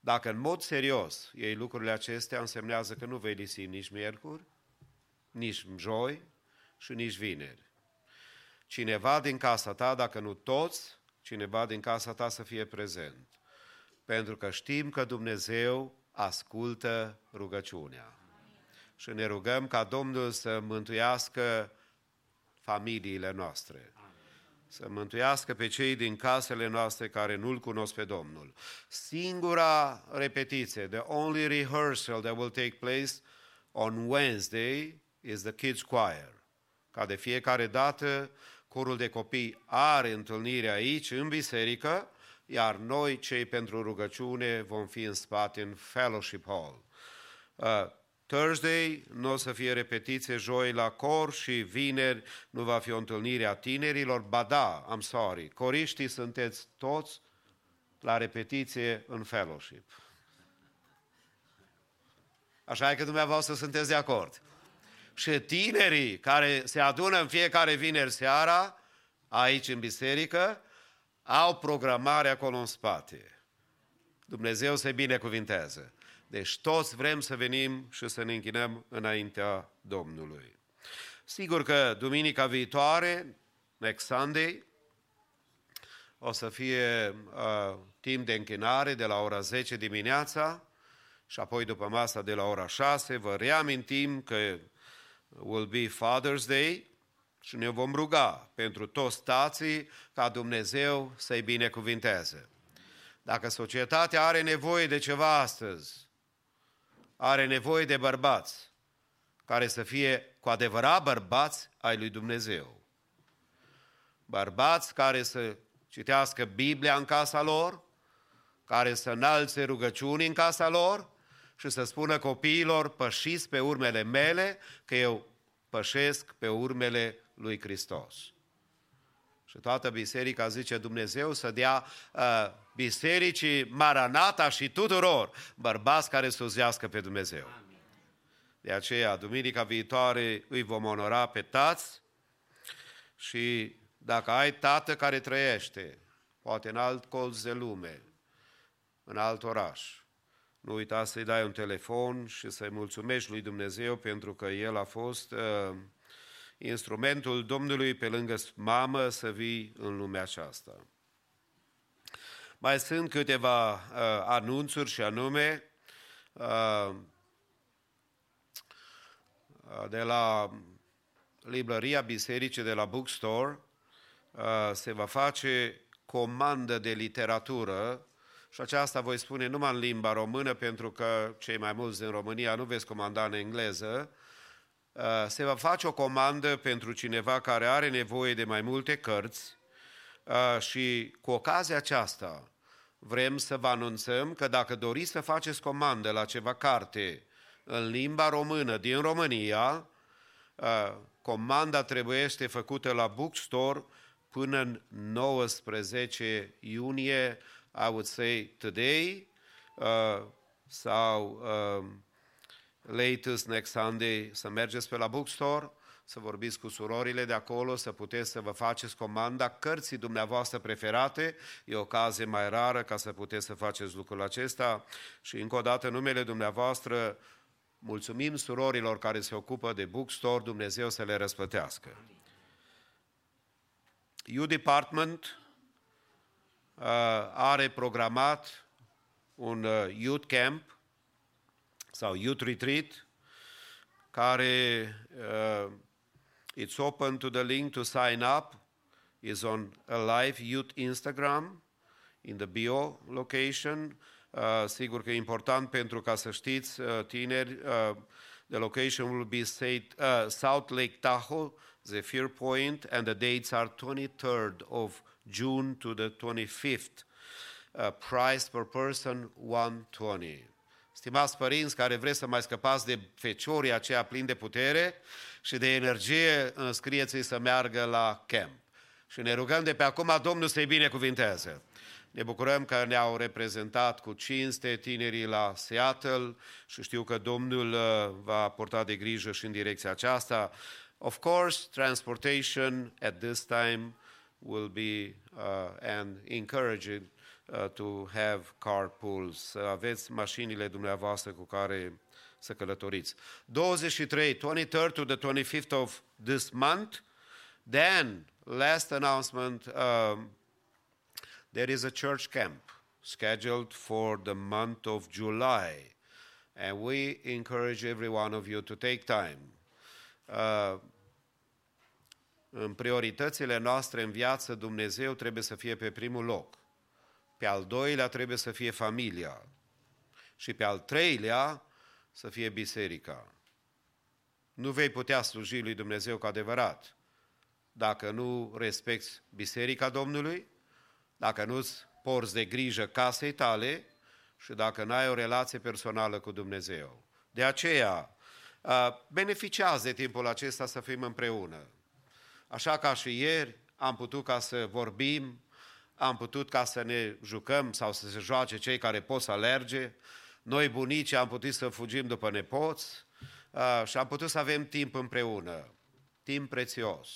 Dacă în mod serios ei lucrurile acestea, însemnează că nu vei lisi nici miercuri, nici joi și nici vineri. cineva din casa ta, dacă nu toți, cineva din casa ta să fie prezent. Pentru că știm că Dumnezeu ascultă rugăciunea. Și ne rugăm ca Domnul să mântuiască familiile noastre. Să mântuiască pe cei din casele noastre care nu-L cunosc pe Domnul. Singura repetiție, the only rehearsal that will take place on Wednesday is the kids choir. Ca de fiecare dată, corul de copii are întâlnire aici, în biserică, iar noi, cei pentru rugăciune, vom fi în spate, în fellowship hall. Uh, Thursday nu o să fie repetiție joi la cor și vineri nu va fi o întâlnire a tinerilor. Ba da, I'm sorry, coriștii sunteți toți la repetiție în fellowship. Așa e că dumneavoastră sunteți de acord. Și tinerii care se adună în fiecare vineri seara, aici în biserică, au programare acolo în spate. Dumnezeu se binecuvintează. Deci toți vrem să venim și să ne închinăm înaintea Domnului. Sigur că duminica viitoare, next Sunday, o să fie uh, timp de închinare de la ora 10 dimineața și apoi după masa de la ora 6. Vă reamintim că will be Father's Day și ne vom ruga pentru toți tații ca Dumnezeu să-i binecuvinteze. Dacă societatea are nevoie de ceva astăzi, are nevoie de bărbați care să fie cu adevărat bărbați ai lui Dumnezeu. Bărbați care să citească Biblia în casa lor, care să înalțe rugăciuni în casa lor și să spună copiilor, pășiți pe urmele mele, că eu pășesc pe urmele lui Hristos. Și toată biserica zice Dumnezeu să dea uh, bisericii Maranata și tuturor bărbați care să pe Dumnezeu. De aceea, duminica viitoare îi vom onora pe tați și dacă ai tată care trăiește, poate în alt colț de lume, în alt oraș, nu uita să-i dai un telefon și să-i mulțumești lui Dumnezeu pentru că el a fost uh, instrumentul Domnului pe lângă mamă să vii în lumea aceasta. Mai sunt câteva uh, anunțuri și anume uh, de la librăria bisericii de la Bookstore uh, se va face comandă de literatură și aceasta voi spune numai în limba română pentru că cei mai mulți din România nu veți comanda în engleză, Uh, se va face o comandă pentru cineva care are nevoie de mai multe cărți uh, și cu ocazia aceasta vrem să vă anunțăm că dacă doriți să faceți comandă la ceva carte în limba română din România, uh, comanda trebuie este făcută la bookstore până în 19 iunie, I would say today, sau latest next Sunday să mergeți pe la bookstore, să vorbiți cu surorile de acolo, să puteți să vă faceți comanda cărții dumneavoastră preferate. E o ocazie mai rară ca să puteți să faceți lucrul acesta. Și încă o dată, numele dumneavoastră, mulțumim surorilor care se ocupă de bookstore, Dumnezeu să le răsplătească. U Department uh, are programat un uh, youth camp sau Youth Retreat, care uh, it's open to the link to sign up, is on a live youth Instagram, in the bio location. Uh, sigur că e important pentru ca să știți, uh, tineri, uh, the location will be uh, South Lake Tahoe, Zephyr Point, and the dates are 23rd of June to the 25th. Uh, price per person 120. Stimați părinți care vreți să mai scăpați de feciorii aceia plini de putere și de energie, înscrieți-i să meargă la camp. Și ne rugăm de pe acum Domnul să-i binecuvinteze. Ne bucurăm că ne-au reprezentat cu cinste tinerii la Seattle și știu că Domnul uh, va porta de grijă și în direcția aceasta. Of course, transportation at this time will be uh, an encouraging Uh, to have carpools, să aveți mașinile dumneavoastră cu care să călătoriți. 23, 23rd to the 25th of this month, then last announcement um, there is a church camp scheduled for the month of July, and we encourage every one of you to take time. Uh, în prioritățile noastre în viață, Dumnezeu trebuie să fie pe primul loc. Pe al doilea trebuie să fie familia. Și pe al treilea să fie biserica. Nu vei putea sluji lui Dumnezeu cu adevărat dacă nu respecti biserica Domnului, dacă nu-ți porți de grijă casei tale și dacă nu ai o relație personală cu Dumnezeu. De aceea, beneficiază de timpul acesta să fim împreună. Așa ca și ieri am putut ca să vorbim, am putut ca să ne jucăm sau să se joace cei care pot să alerge, noi bunici am putut să fugim după nepoți și am putut să avem timp împreună, timp prețios.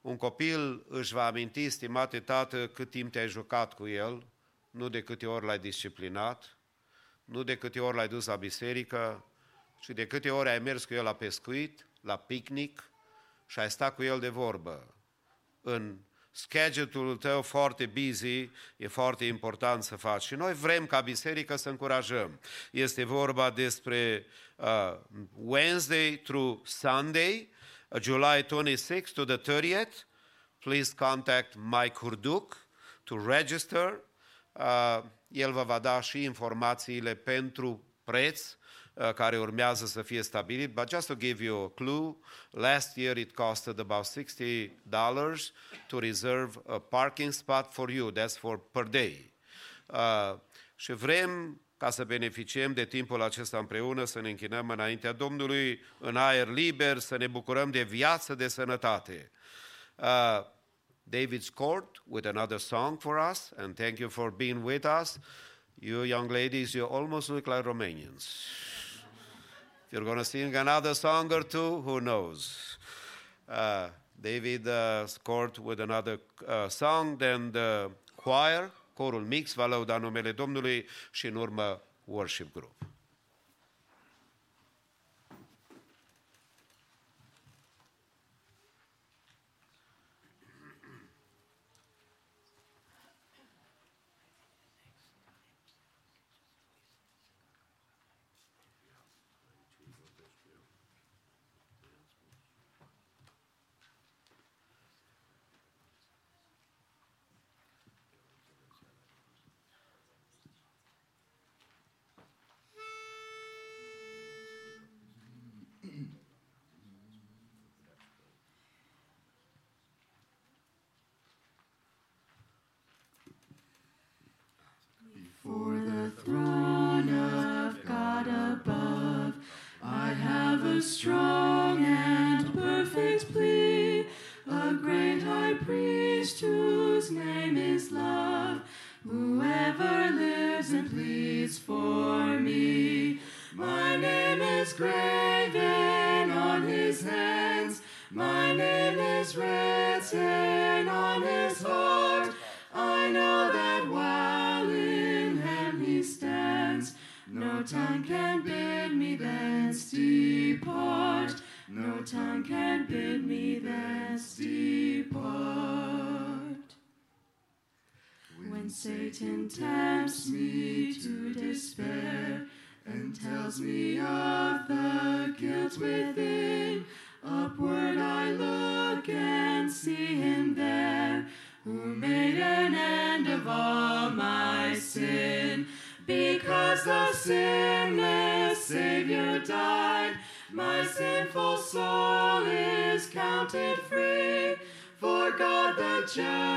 Un copil își va aminti, stimate tată, cât timp te-ai jucat cu el, nu de câte ori l-ai disciplinat, nu de câte ori l-ai dus la biserică, ci de câte ori ai mers cu el la pescuit, la picnic și ai stat cu el de vorbă. În schedule-ul tău foarte busy, e foarte important să faci. Și noi vrem ca biserică să încurajăm. Este vorba despre uh, Wednesday through Sunday, uh, July 26 to the 30th. Please contact Mike Hurduc to register. Uh, el vă va da și informațiile pentru preț Uh, care urmează să fie stabilit. But just to give you a clue, last year it costed about $60 to reserve a parking spot for you. That's for per day. Uh, și vrem ca să beneficiem de timpul acesta împreună, să ne închinăm înaintea Domnului în aer liber, să ne bucurăm de viață, de sănătate. Uh, David's Court with another song for us, and thank you for being with us. You young ladies, you almost look like Romanians. You're going to sing another song or two, who knows? Uh, David uh, scored with another uh, song, then the choir, corul mix, va lăuda numele Domnului și în urmă worship group.
For the throne of God above, I have a strong and perfect plea, a great high priest whose name is love, whoever lives and pleads for me. My name is graven on his hands, my name is written on his heart. I know that while in him he stands, no tongue can Satan tempts me to despair and tells me of the guilt within, upward I look and see him there who made an end of all my sin. Because the sinless Savior died, my sinful soul is counted free. For God the just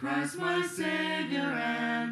Christ my Savior and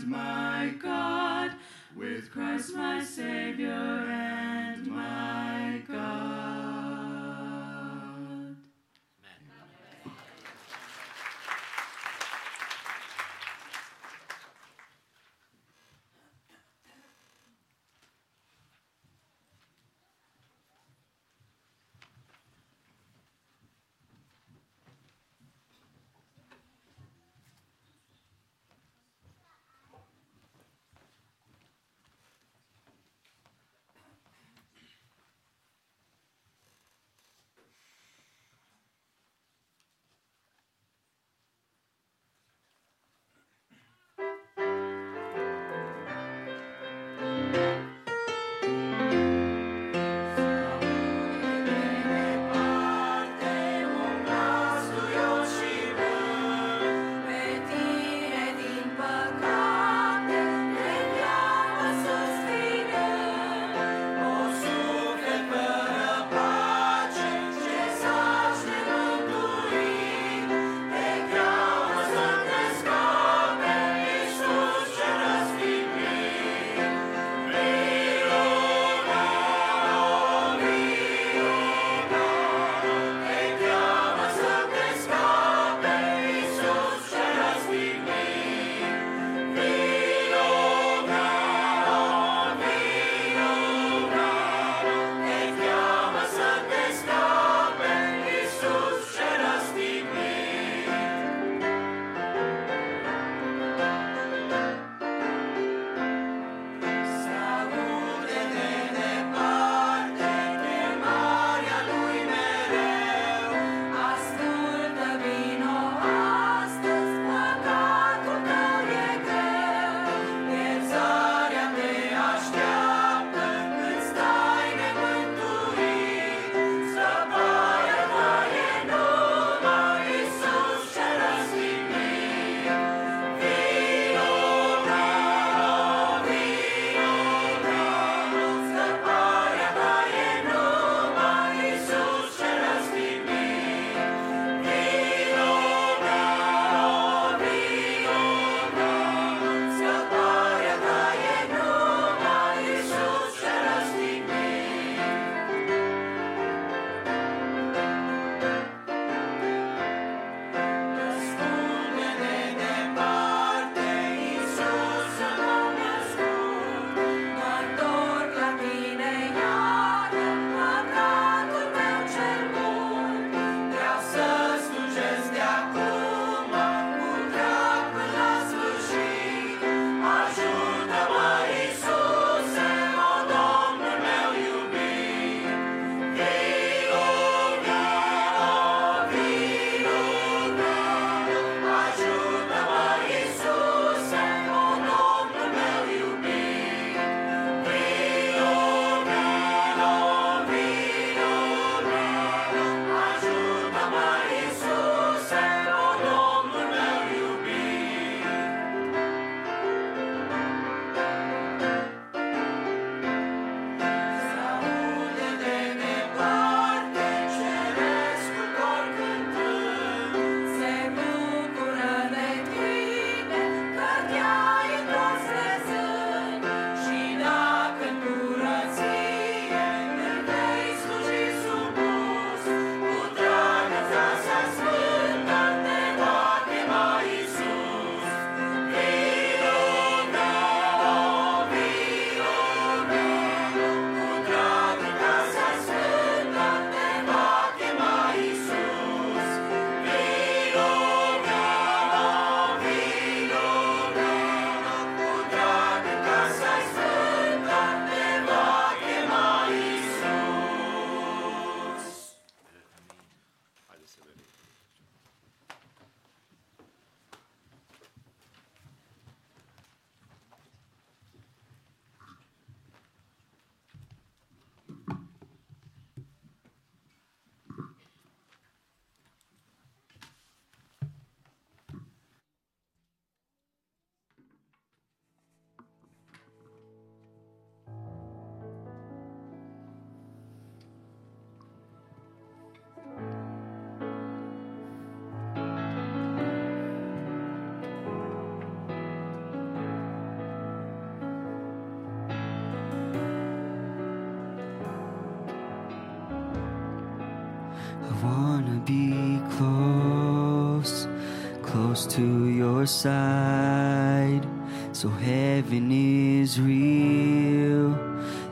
to your side. So heaven is real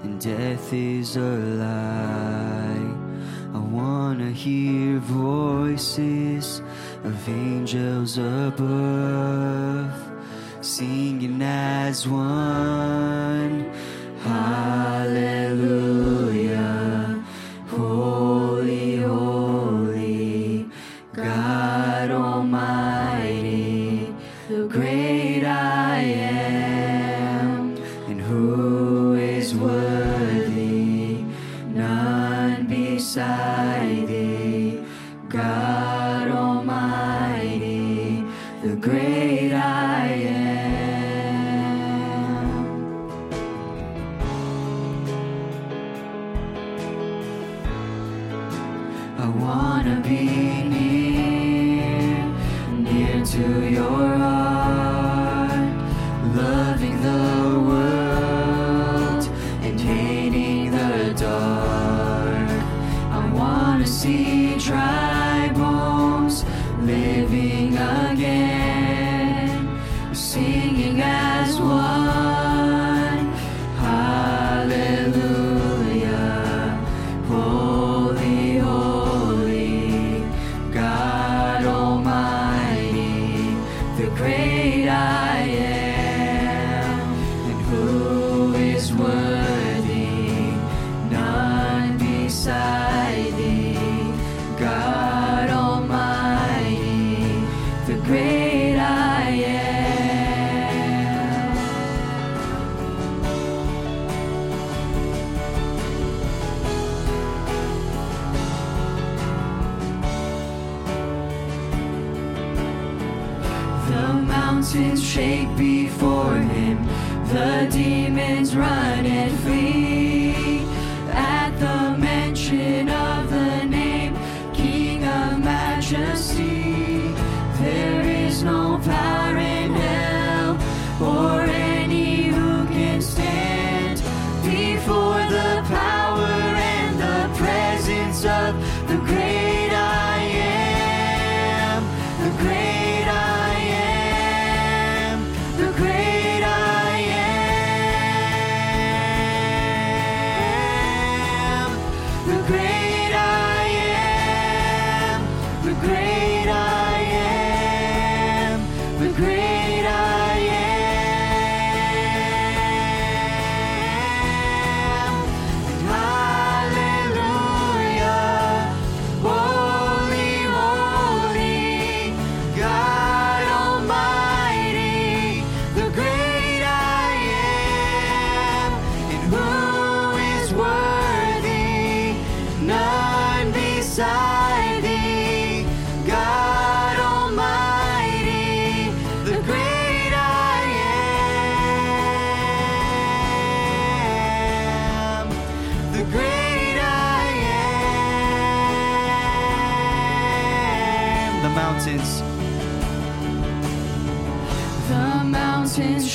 and death is a lie. I wanna hear voices of angels above singing as one.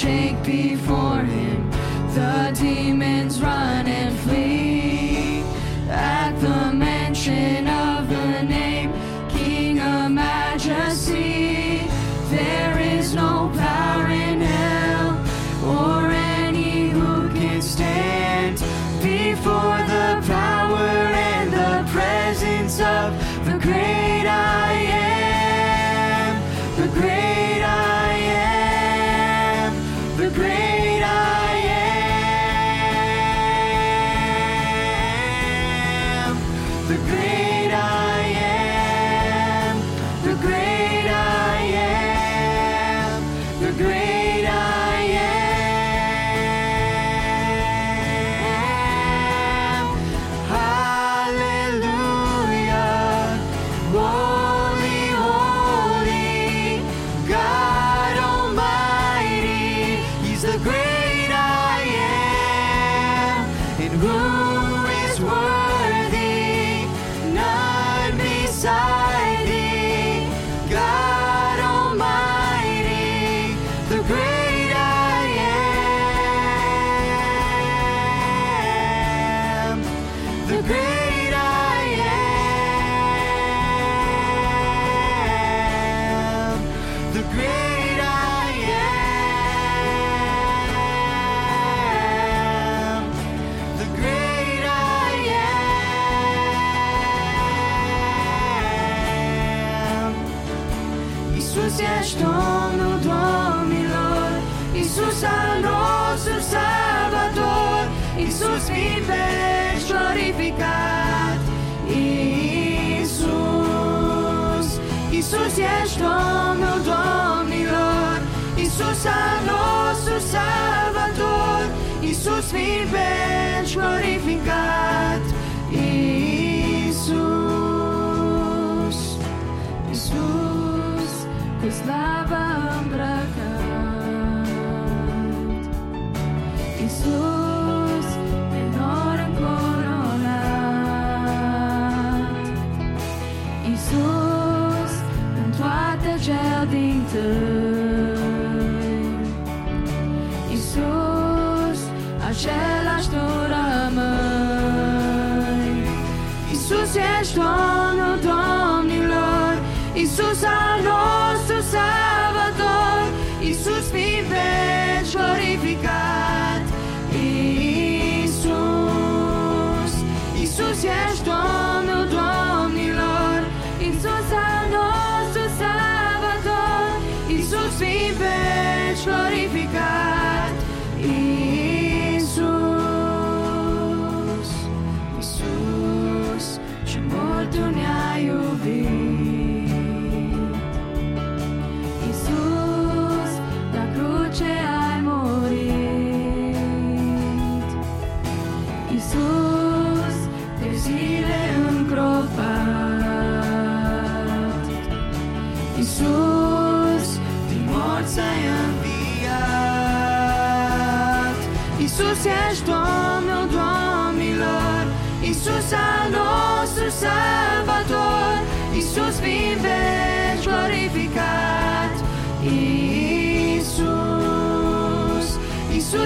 shake before him. The demon.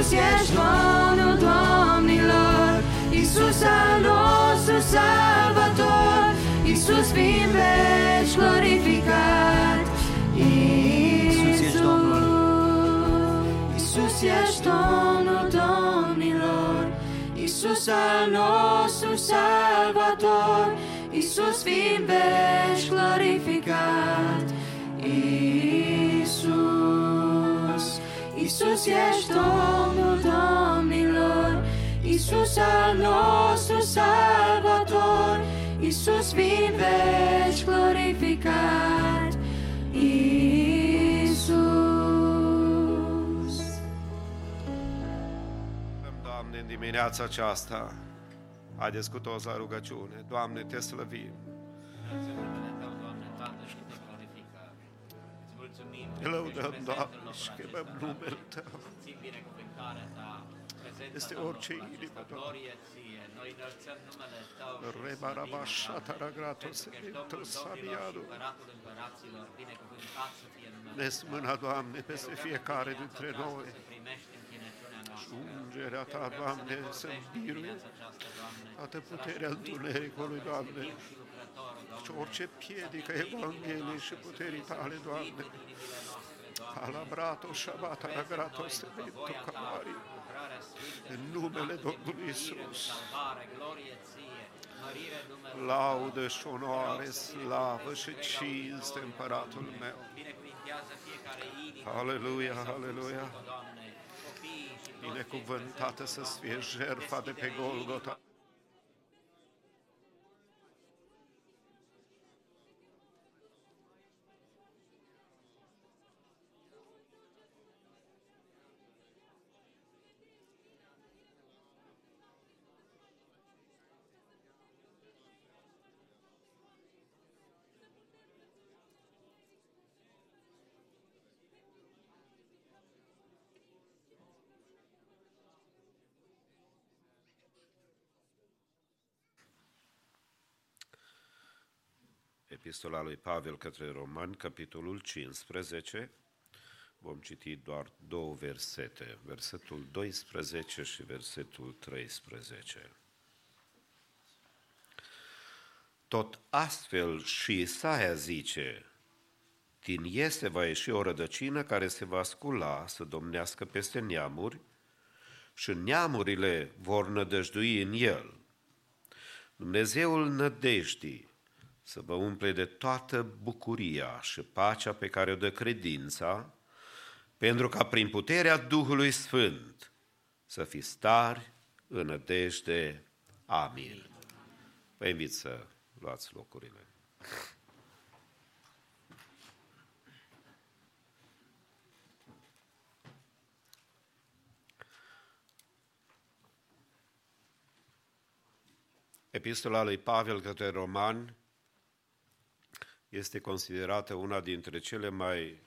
Iisus ești Domnul Domnilor, Iisus al nostru Salvator, Iisus fii veci glorificat.
Iisus ești Domnul.
Iisus ești Domnul Domnilor, Iisus al nostru Salvator, Iisus fii veci glorificat. Iisus, Iisus ești Domnul Domnilor, Iisus al nostru Salvator, Iisus fii veci glorificat. Iisus.
Doamne, în dimineața aceasta, haideți cu toți la rugăciune. Doamne, te slăvim. Te lăudăm, Doamne, și chemăm numele Tău. Este orice inimă, Doamne. Rebarabașatara gratos, eventos sabiado. Nes mâna, Doamne, peste fiecare dintre noi. Și ungerea Ta, Doamne, să biruie toată puterea întunericului, Doamne. Și orice piedică Evangheliei și puterii Tale, Doamne. Alabrato, șabata, ragrato, sevento, cavarii. În numele Domnului Isus. Laudă și onoare, slavă și cinste împăratul meu. Aleluia, aleluia. Binecuvântată să fie jertfa de pe Golgota. Epistola lui Pavel către Romani, capitolul 15. Vom citi doar două versete, versetul 12 și versetul 13. Tot astfel și Isaia zice, din este va ieși o rădăcină care se va scula să domnească peste neamuri și neamurile vor nădăjdui în el. Dumnezeul nădejdii să vă umple de toată bucuria și pacea pe care o dă credința, pentru ca prin puterea Duhului Sfânt să fiți stari în nădejde. Amin. Vă invit să luați locurile. Epistola lui Pavel către romani este considerată una dintre cele mai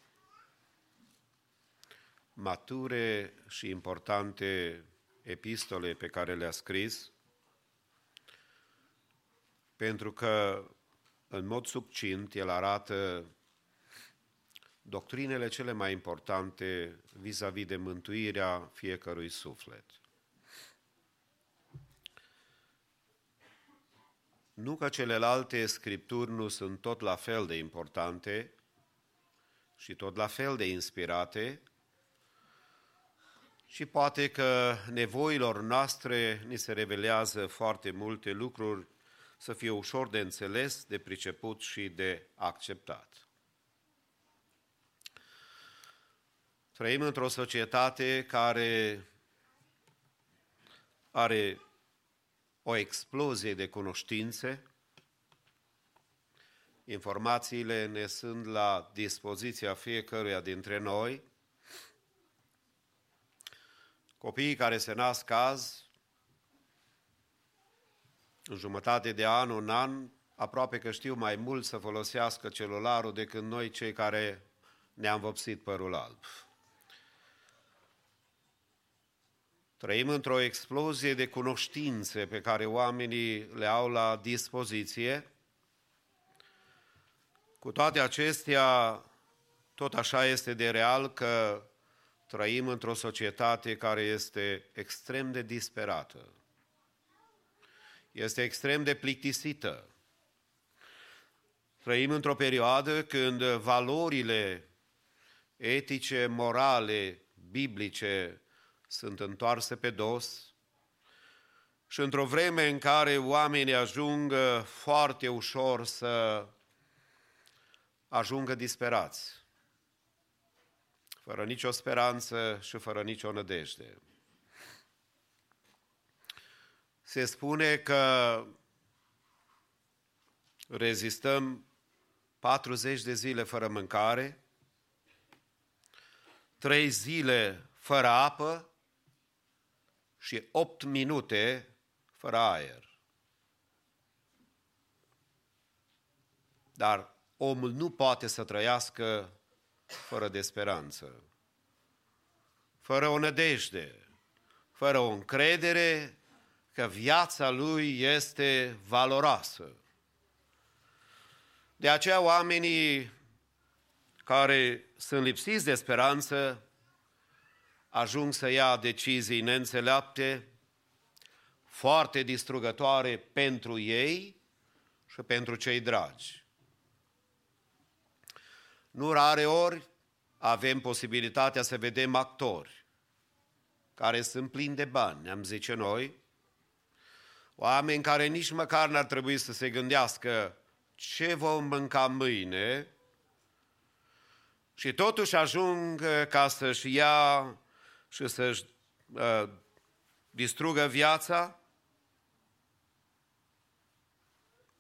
mature și importante epistole pe care le-a scris, pentru că, în mod subcint, el arată doctrinele cele mai importante vis-a-vis de mântuirea fiecărui suflet. Nu că celelalte scripturi nu sunt tot la fel de importante și tot la fel de inspirate, și poate că nevoilor noastre ni se revelează foarte multe lucruri să fie ușor de înțeles, de priceput și de acceptat. Trăim într-o societate care are o explozie de cunoștințe, informațiile ne sunt la dispoziția fiecăruia dintre noi, copiii care se nasc azi, în jumătate de an, un an, aproape că știu mai mult să folosească celularul decât noi cei care ne-am vopsit părul alb. Trăim într-o explozie de cunoștințe pe care oamenii le au la dispoziție. Cu toate acestea, tot așa este de real că trăim într-o societate care este extrem de disperată, este extrem de plictisită. Trăim într-o perioadă când valorile etice, morale, biblice sunt întoarse pe dos și într-o vreme în care oamenii ajung foarte ușor să ajungă disperați, fără nicio speranță și fără nicio nădejde. Se spune că rezistăm 40 de zile fără mâncare, 3 zile fără apă și 8 minute fără aer. Dar omul nu poate să trăiască fără de speranță, fără o nădejde, fără o încredere că viața lui este valoroasă. De aceea oamenii care sunt lipsiți de speranță ajung să ia decizii neînțeleapte, foarte distrugătoare pentru ei și pentru cei dragi. Nu rare ori avem posibilitatea să vedem actori care sunt plini de bani, am zice noi, oameni care nici măcar n-ar trebui să se gândească ce vom mânca mâine și totuși ajung ca să-și ia și să-și uh, distrugă viața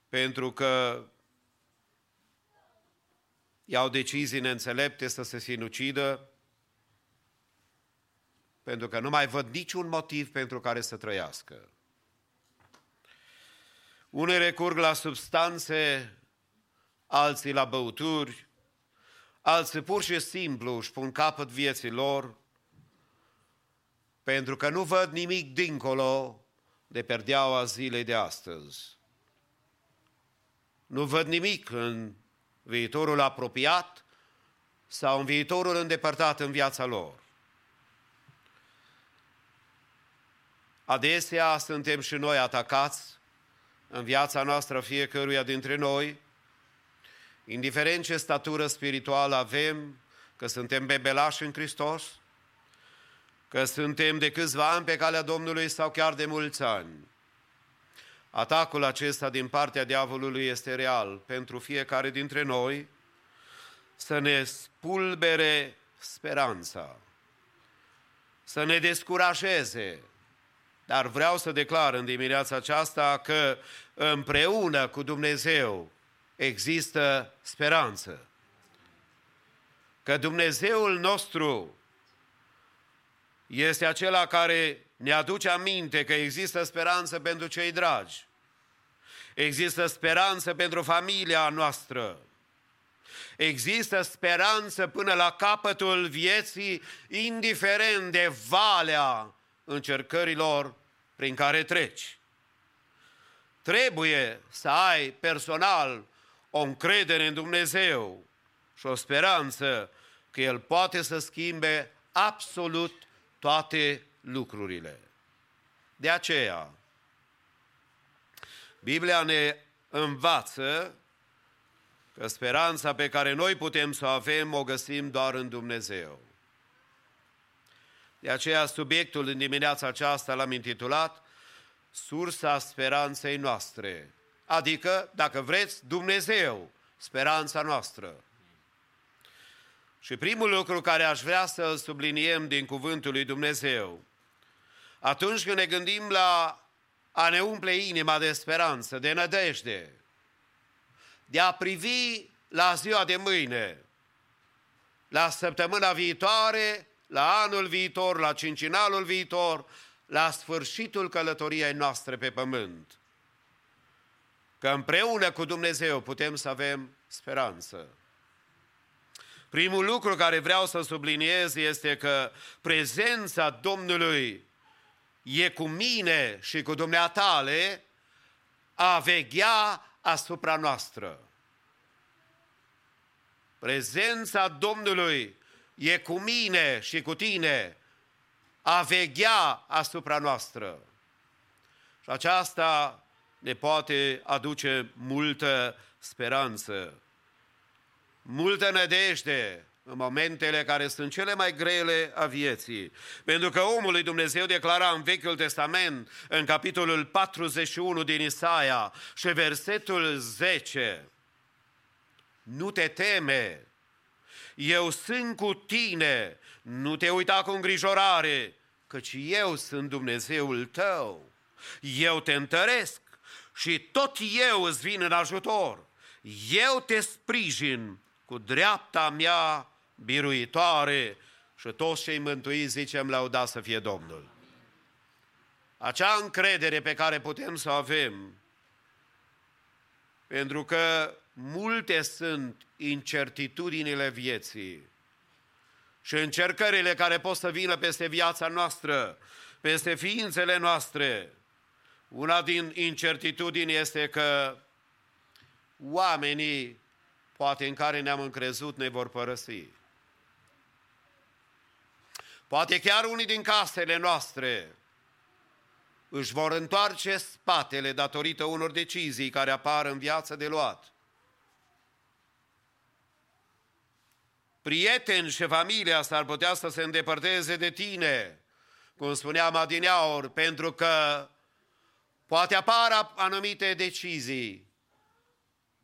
pentru că iau decizii neînțelepte să se sinucidă, pentru că nu mai văd niciun motiv pentru care să trăiască. Unii recurg la substanțe, alții la băuturi, alții pur și simplu își pun capăt vieții lor, pentru că nu văd nimic dincolo de perdeaua zilei de astăzi. Nu văd nimic în viitorul apropiat sau în viitorul îndepărtat în viața lor. Adesea suntem și noi atacați în viața noastră fiecăruia dintre noi, indiferent ce statură spirituală avem, că suntem bebelași în Hristos, că suntem de câțiva ani pe calea Domnului sau chiar de mulți ani. Atacul acesta din partea diavolului este real pentru fiecare dintre noi să ne spulbere speranța, să ne descurajeze, Dar vreau să declar în dimineața aceasta că împreună cu Dumnezeu există speranță. Că Dumnezeul nostru este acela care ne aduce aminte că există speranță pentru cei dragi. Există speranță pentru familia noastră. Există speranță până la capătul vieții, indiferent de valea încercărilor prin care treci. Trebuie să ai personal o încredere în Dumnezeu și o speranță că El poate să schimbe absolut toate lucrurile. De aceea, Biblia ne învață că speranța pe care noi putem să o avem o găsim doar în Dumnezeu. De aceea subiectul în dimineața aceasta l-am intitulat Sursa speranței noastre. Adică, dacă vreți, Dumnezeu, speranța noastră. Și primul lucru care aș vrea să-l subliniem din cuvântul lui Dumnezeu, atunci când ne gândim la a ne umple inima de speranță, de nădejde, de a privi la ziua de mâine, la săptămâna viitoare, la anul viitor, la cincinalul viitor, la sfârșitul călătoriei noastre pe pământ. Că împreună cu Dumnezeu putem să avem speranță. Primul lucru care vreau să subliniez este că prezența Domnului e cu mine și cu dumneatale a veghea asupra noastră. Prezența Domnului e cu mine și cu tine a veghea asupra noastră. Și aceasta ne poate aduce multă speranță, multă nădejde în momentele care sunt cele mai grele a vieții. Pentru că omul lui Dumnezeu declara în Vechiul Testament, în capitolul 41 din Isaia și versetul 10, Nu te teme, eu sunt cu tine, nu te uita cu îngrijorare, căci eu sunt Dumnezeul tău. Eu te întăresc și tot eu îți vin în ajutor. Eu te sprijin cu dreapta mea biruitoare și toți cei mântuiți zicem lauda să fie Domnul. Acea încredere pe care putem să o avem, pentru că multe sunt incertitudinile vieții și încercările care pot să vină peste viața noastră, peste ființele noastre. Una din incertitudini este că oamenii, poate în care ne-am încrezut, ne vor părăsi. Poate chiar unii din casele noastre își vor întoarce spatele datorită unor decizii care apar în viață de luat. Prieteni și familia s-ar putea să se îndepărteze de tine, cum spuneam adineaur, pentru că poate apar anumite decizii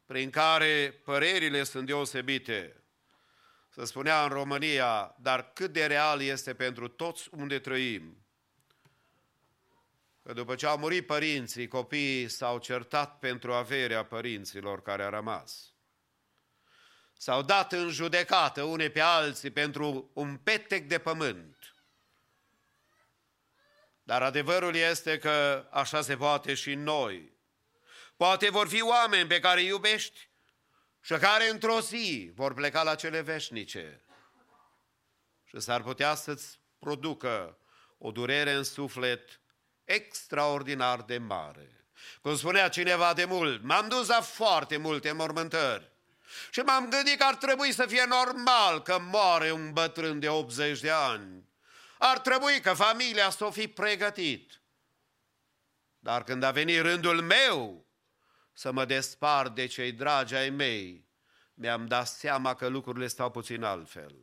prin care părerile sunt deosebite să spunea în România, dar cât de real este pentru toți unde trăim. Că după ce au murit părinții, copiii s-au certat pentru averea părinților care a rămas. S-au dat în judecată unei pe alții pentru un petec de pământ. Dar adevărul este că așa se poate și noi. Poate vor fi oameni pe care îi iubești, și care într-o zi vor pleca la cele veșnice. Și s-ar putea să-ți producă o durere în suflet extraordinar de mare. Cum spunea cineva de mult, m-am dus la foarte multe mormântări și m-am gândit că ar trebui să fie normal că moare un bătrân de 80 de ani. Ar trebui că familia să o fi pregătit. Dar când a venit rândul meu să mă despart de cei dragi ai mei, mi-am dat seama că lucrurile stau puțin altfel.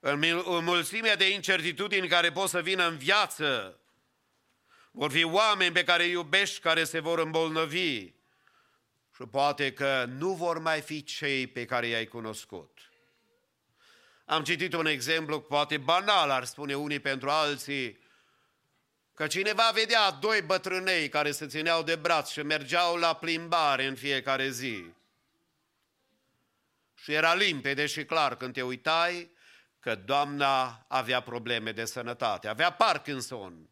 În mulțimea de incertitudini care pot să vină în viață, vor fi oameni pe care îi iubești care se vor îmbolnăvi și poate că nu vor mai fi cei pe care i-ai cunoscut. Am citit un exemplu, poate banal, ar spune unii pentru alții, că cineva vedea doi bătrânei care se țineau de braț și mergeau la plimbare în fiecare zi. Și era limpede și clar când te uitai că doamna avea probleme de sănătate, avea Parkinson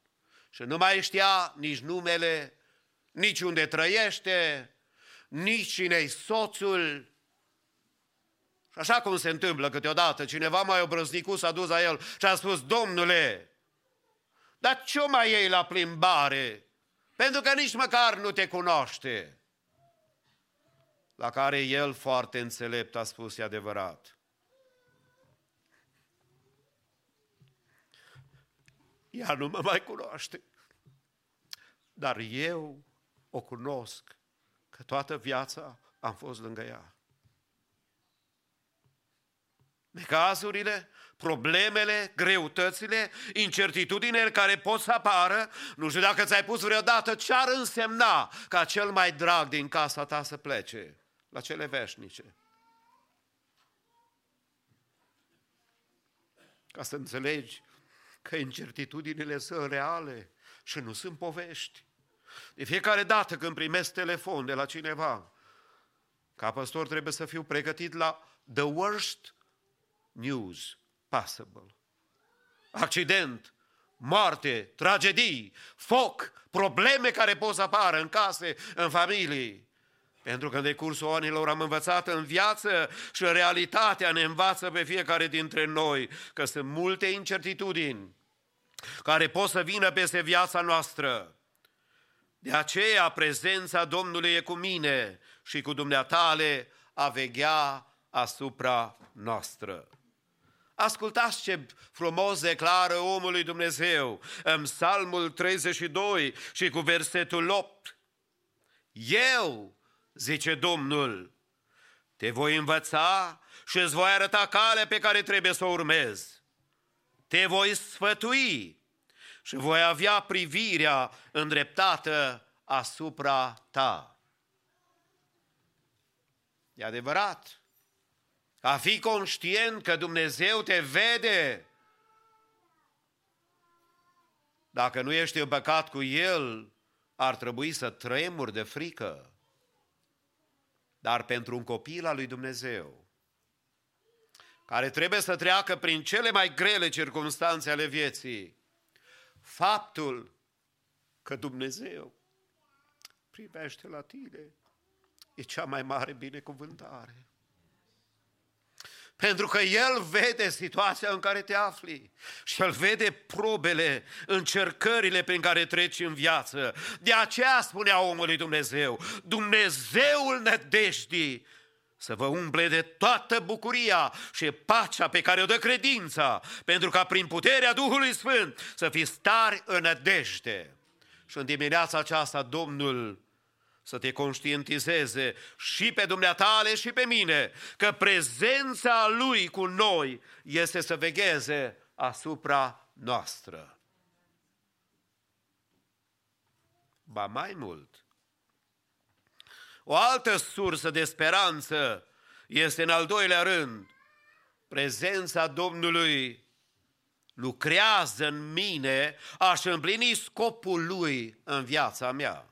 și nu mai știa nici numele, nici unde trăiește, nici cine soțul. Și așa cum se întâmplă câteodată, cineva mai obrăznicus s-a dus la el și a spus, Domnule, dar ce mai iei la plimbare? Pentru că nici măcar nu te cunoaște. La care el foarte înțelept a spus, e adevărat. Ea nu mă mai cunoaște. Dar eu o cunosc, că toată viața am fost lângă ea. Necazurile, problemele, greutățile, incertitudinile care pot să apară, nu știu dacă ți-ai pus vreodată ce ar însemna ca cel mai drag din casa ta să plece la cele veșnice. Ca să înțelegi că incertitudinile sunt reale și nu sunt povești. De fiecare dată când primesc telefon de la cineva, ca păstor trebuie să fiu pregătit la the worst news possible. Accident, moarte, tragedii, foc, probleme care pot să apară în case, în familii. Pentru că în decursul anilor am învățat în viață și realitatea ne învață pe fiecare dintre noi că sunt multe incertitudini care pot să vină peste viața noastră. De aceea prezența Domnului e cu mine și cu dumneatale a veghea asupra noastră. Ascultați ce frumos declară omul lui Dumnezeu în Psalmul 32 și cu versetul 8. Eu, zice Domnul, te voi învăța și îți voi arăta calea pe care trebuie să o urmezi. Te voi sfătui și voi avea privirea îndreptată asupra ta. E adevărat. A fi conștient că Dumnezeu te vede. Dacă nu ești împăcat cu El, ar trebui să tremuri de frică. Dar pentru un copil al lui Dumnezeu, care trebuie să treacă prin cele mai grele circunstanțe ale vieții, faptul că Dumnezeu privește la tine e cea mai mare binecuvântare. Pentru că El vede situația în care te afli și El vede probele, încercările prin care treci în viață. De aceea spunea omului Dumnezeu, Dumnezeul nădejdii să vă umple de toată bucuria și pacea pe care o dă credința, pentru ca prin puterea Duhului Sfânt să fiți stari în nădejde. Și în dimineața aceasta Domnul să te conștientizeze și pe dumneatale și pe mine că prezența Lui cu noi este să vegheze asupra noastră. Ba mai mult, o altă sursă de speranță este în al doilea rând, prezența Domnului lucrează în mine aș împlini scopul Lui în viața mea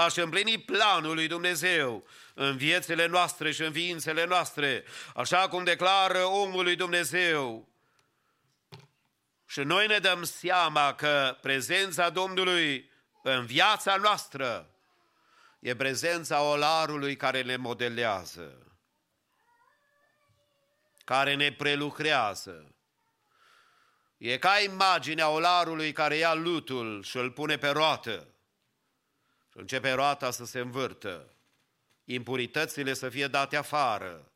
aș împlini planul lui Dumnezeu în viețile noastre și în ființele noastre, așa cum declară omul lui Dumnezeu. Și noi ne dăm seama că prezența Domnului în viața noastră e prezența olarului care ne modelează, care ne prelucrează. E ca imaginea olarului care ia lutul și îl pune pe roată și începe roata să se învârtă, impuritățile să fie date afară,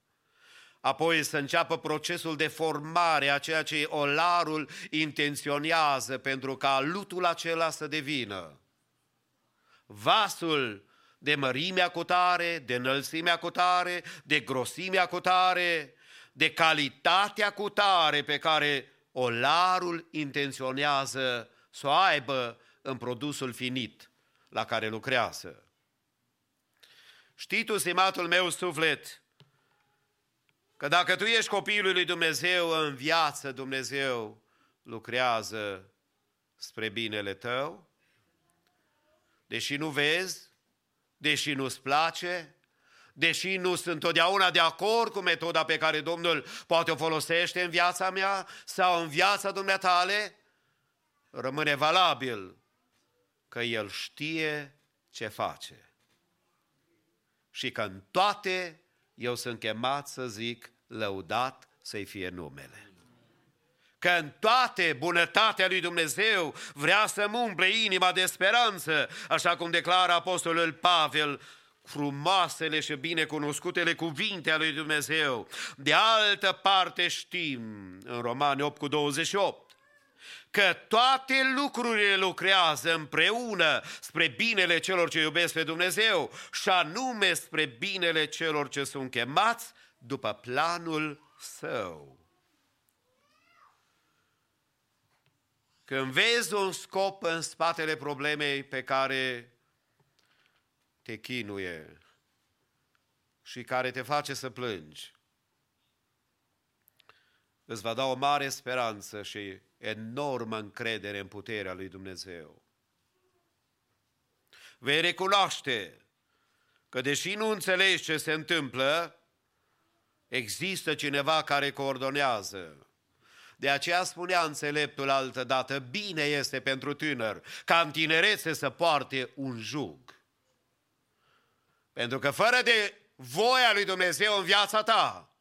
apoi să înceapă procesul de formare a ceea ce olarul intenționează pentru ca lutul acela să devină. Vasul de mărimea cutare, de înălțimea cutare, de grosimea cutare, de calitatea cutare pe care olarul intenționează să o aibă în produsul finit la care lucrează. Știi tu, stimatul meu suflet, Că dacă tu ești copilul lui Dumnezeu în viață, Dumnezeu lucrează spre binele tău, deși nu vezi, deși nu-ți place, deși nu sunt întotdeauna de acord cu metoda pe care Domnul poate o folosește în viața mea sau în viața dumneatale, rămâne valabil că El știe ce face. Și că în toate eu sunt chemat să zic, lăudat să-i fie numele. Că în toate bunătatea lui Dumnezeu vrea să-mi umple inima de speranță, așa cum declară Apostolul Pavel, frumoasele și binecunoscutele cuvinte ale lui Dumnezeu. De altă parte știm, în Romani 8 cu 28, că toate lucrurile lucrează împreună spre binele celor ce iubesc pe Dumnezeu și anume spre binele celor ce sunt chemați după planul său. Când vezi un scop în spatele problemei pe care te chinuie și care te face să plângi, îți va da o mare speranță și enormă încredere în puterea lui Dumnezeu. Vei recunoaște că deși nu înțelegi ce se întâmplă, există cineva care coordonează. De aceea spunea înțeleptul altă dată, bine este pentru tânăr ca în tinerețe să poarte un jug. Pentru că fără de voia lui Dumnezeu în viața ta,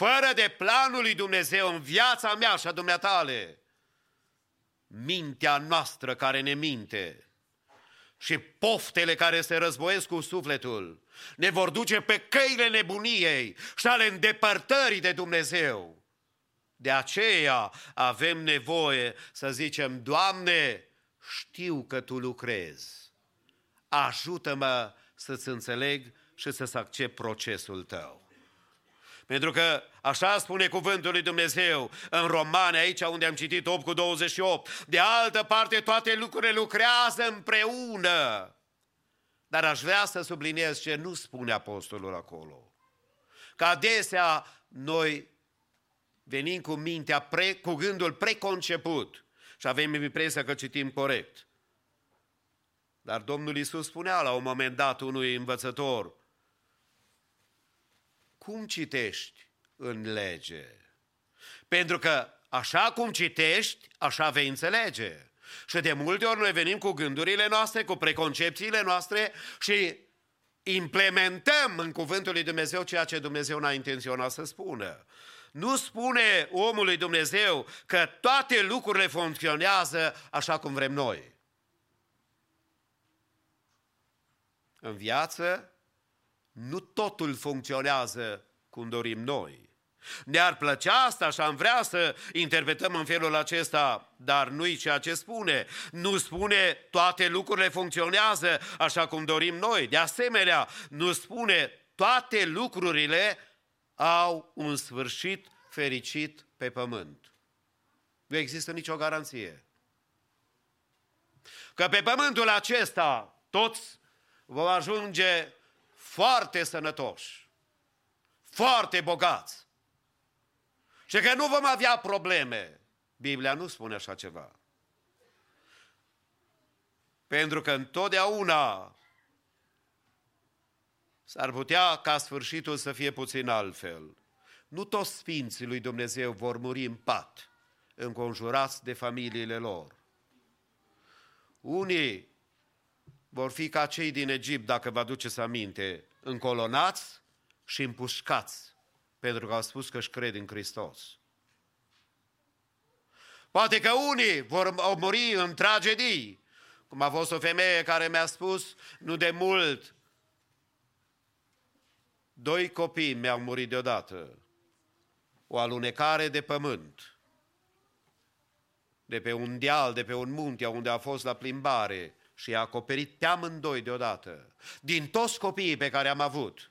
fără de planul lui Dumnezeu în viața mea și a dumneatale, mintea noastră care ne minte și poftele care se războiesc cu sufletul ne vor duce pe căile nebuniei și ale îndepărtării de Dumnezeu. De aceea avem nevoie să zicem, Doamne, știu că Tu lucrezi. Ajută-mă să-ți înțeleg și să-ți accept procesul Tău. Pentru că așa spune cuvântul lui Dumnezeu în Romane, aici unde am citit 8 cu 28. De altă parte, toate lucrurile lucrează împreună. Dar aș vrea să subliniez ce nu spune apostolul acolo. Că adesea noi venim cu mintea, pre, cu gândul preconceput și avem impresia că citim corect. Dar Domnul Isus spunea la un moment dat unui învățător, cum citești în lege? Pentru că așa cum citești, așa vei înțelege. Și de multe ori noi venim cu gândurile noastre, cu preconcepțiile noastre și implementăm în cuvântul lui Dumnezeu ceea ce Dumnezeu n-a intenționat să spună. Nu spune omului Dumnezeu că toate lucrurile funcționează așa cum vrem noi. În viață nu totul funcționează cum dorim noi. Ne-ar plăcea asta și am vrea să interpretăm în felul acesta, dar nu-i ceea ce spune. Nu spune toate lucrurile funcționează așa cum dorim noi. De asemenea, nu spune toate lucrurile au un sfârșit fericit pe pământ. Nu există nicio garanție. Că pe pământul acesta toți vom ajunge foarte sănătoși, foarte bogați și că nu vom avea probleme. Biblia nu spune așa ceva. Pentru că întotdeauna s-ar putea ca sfârșitul să fie puțin altfel. Nu toți sfinții lui Dumnezeu vor muri în pat, înconjurați de familiile lor. Unii vor fi ca cei din Egipt, dacă vă aduceți aminte, încolonați și împușcați, pentru că au spus că își cred în Hristos. Poate că unii vor muri în tragedii, cum a fost o femeie care mi-a spus nu de mult, doi copii mi-au murit deodată, o alunecare de pământ, de pe un deal, de pe un munte, unde a fost la plimbare, și i-a acoperit pe amândoi deodată. Din toți copiii pe care am avut,